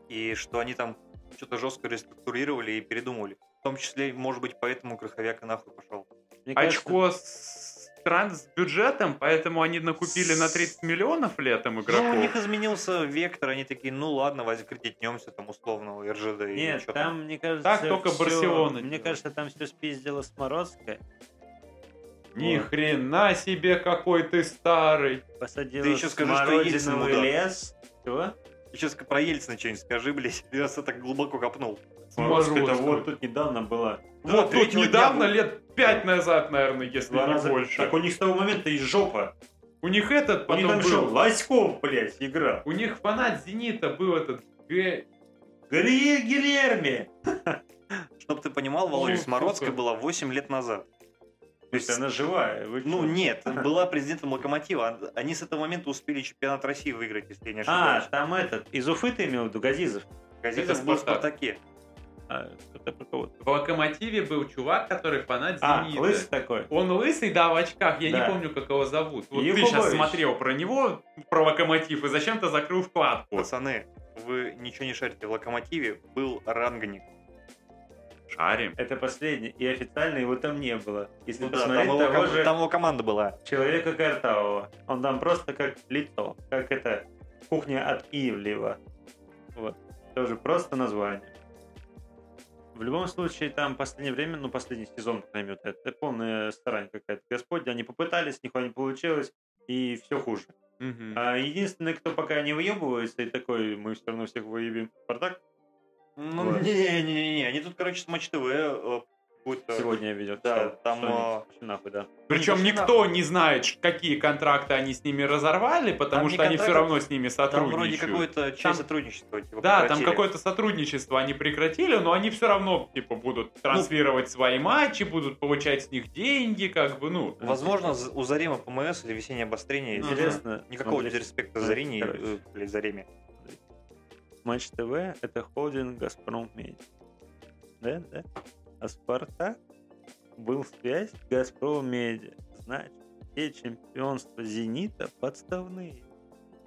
[SPEAKER 1] и что они там что-то жестко реструктурировали и передумали. В том числе, может быть, поэтому Краховяк и нахуй пошел.
[SPEAKER 3] Мне кажется,
[SPEAKER 2] Очко с, тран- с бюджетом, поэтому они накупили на 30 миллионов летом
[SPEAKER 1] Ну,
[SPEAKER 2] игроков.
[SPEAKER 1] у них изменился вектор, они такие, ну ладно, возкредитнемся там условно у РЖД
[SPEAKER 3] Нет, там, мне кажется,
[SPEAKER 2] Так только
[SPEAKER 3] всё-
[SPEAKER 2] Барселона
[SPEAKER 3] Мне
[SPEAKER 2] делает.
[SPEAKER 3] кажется, там все спиздила Смородская.
[SPEAKER 2] Ни хрена себе, какой ты старый.
[SPEAKER 3] Посадила
[SPEAKER 1] Ты ещё скажи, что Ельцин
[SPEAKER 3] лес. Чего?
[SPEAKER 1] Сейчас про Ельцина что-нибудь скажи, блядь, ты так глубоко копнул.
[SPEAKER 2] Смородская.
[SPEAKER 3] вот тут недавно была.
[SPEAKER 2] Вот тут недавно,
[SPEAKER 1] дня
[SPEAKER 2] лет пять назад, наверное, если
[SPEAKER 3] Два
[SPEAKER 2] не
[SPEAKER 3] раза.
[SPEAKER 2] больше.
[SPEAKER 3] Так у них с того момента и жопа.
[SPEAKER 2] У них этот
[SPEAKER 3] У них
[SPEAKER 2] потом
[SPEAKER 3] там еще
[SPEAKER 2] был.
[SPEAKER 3] Лоськов, блядь, игра.
[SPEAKER 2] У них фанат Зенита был этот Г...
[SPEAKER 3] Гильерми.
[SPEAKER 1] Чтоб ты понимал, Володя,
[SPEAKER 2] Ой,
[SPEAKER 1] Смородская была 8 лет назад.
[SPEAKER 3] То есть она живая. вы
[SPEAKER 1] Ну нет, была президентом Локомотива. Они с этого момента успели чемпионат России выиграть, если я не
[SPEAKER 3] А,
[SPEAKER 1] ошибаюсь.
[SPEAKER 3] там этот, из Уфы ты имел в виду, Газизов?
[SPEAKER 1] Газизов
[SPEAKER 2] это
[SPEAKER 1] был в
[SPEAKER 2] Спартак.
[SPEAKER 1] Спартаке.
[SPEAKER 3] А.
[SPEAKER 2] В Локомотиве был чувак, который фанат
[SPEAKER 3] А,
[SPEAKER 2] Зенита.
[SPEAKER 3] лысый такой.
[SPEAKER 2] Он лысый, да, в очках. Я
[SPEAKER 3] Да.
[SPEAKER 2] не помню, как его зовут. Вот ты
[SPEAKER 3] Якубович.
[SPEAKER 2] сейчас смотрел про него, про Локомотив, и зачем-то закрыл вкладку.
[SPEAKER 1] Пацаны, вы ничего не шарите. В Локомотиве был рангник.
[SPEAKER 2] Шарим.
[SPEAKER 3] Это последний, и официально его там не было. Если
[SPEAKER 1] Ну да,
[SPEAKER 3] посмотреть
[SPEAKER 1] там его,
[SPEAKER 3] того
[SPEAKER 1] ком-
[SPEAKER 3] же
[SPEAKER 1] там его команда была.
[SPEAKER 3] человека Картавого, он там просто как лицо, как это кухня от Ивлева. Вот. Тоже просто название. В любом случае, там последнее время, ну, последний сезон, по крайней мере, это полная старание какая-то. Господи, они попытались, нихуя не получилось, и все хуже.
[SPEAKER 2] Мгм.
[SPEAKER 3] А единственный, кто пока не выебывается, и такой, мы все равно всех выебем, Спартак,
[SPEAKER 1] Ну, не-не-не, они тут, короче, с Матч ТВ э, какой-то...
[SPEAKER 3] сегодня ведет.
[SPEAKER 1] Да, там, а,
[SPEAKER 3] нахуй, да.
[SPEAKER 2] Причем никто
[SPEAKER 1] нахуй.
[SPEAKER 2] не знает, какие контракты они с ними разорвали, потому
[SPEAKER 1] Там
[SPEAKER 2] что они все равно с ними
[SPEAKER 1] Там
[SPEAKER 2] сотрудничают.
[SPEAKER 1] вроде какое-то часть
[SPEAKER 2] Там-
[SPEAKER 1] сотрудничества. Типа,
[SPEAKER 2] Да, там какое-то сотрудничество они прекратили, но они все равно типа будут транслировать свои матчи, будут получать с них деньги, как бы, ну.
[SPEAKER 1] Возможно, у Зарима ПМС или весеннее обострение.
[SPEAKER 2] Ага.
[SPEAKER 3] Интересно.
[SPEAKER 1] Никакого дисреспекта
[SPEAKER 3] смотрите,
[SPEAKER 1] Зарине, блядь, Зареме.
[SPEAKER 3] Матч ТВ это холдинг Газпром Медиа. Да, да. А Спартак был связь Газпром Медиа. Значит, все чемпионства Зенита подставные.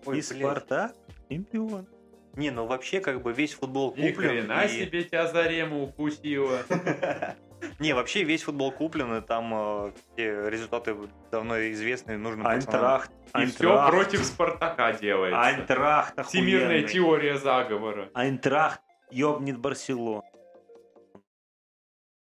[SPEAKER 1] Ой,
[SPEAKER 3] и
[SPEAKER 1] блядь.
[SPEAKER 3] Спартак чемпион.
[SPEAKER 1] Не, ну вообще, как бы весь футбол
[SPEAKER 2] Ни
[SPEAKER 1] куплен.
[SPEAKER 2] хрена
[SPEAKER 1] и-
[SPEAKER 2] себе тебя Зарема укусила.
[SPEAKER 1] Не, вообще весь футбол куплен, и там э, все результаты давно известны, нужно.
[SPEAKER 3] Айнтрахт.
[SPEAKER 2] И все против Спартака делается.
[SPEAKER 3] Айнтрахт
[SPEAKER 2] Всемирная теория заговора.
[SPEAKER 3] Айнтрахт ёбнет Барселону.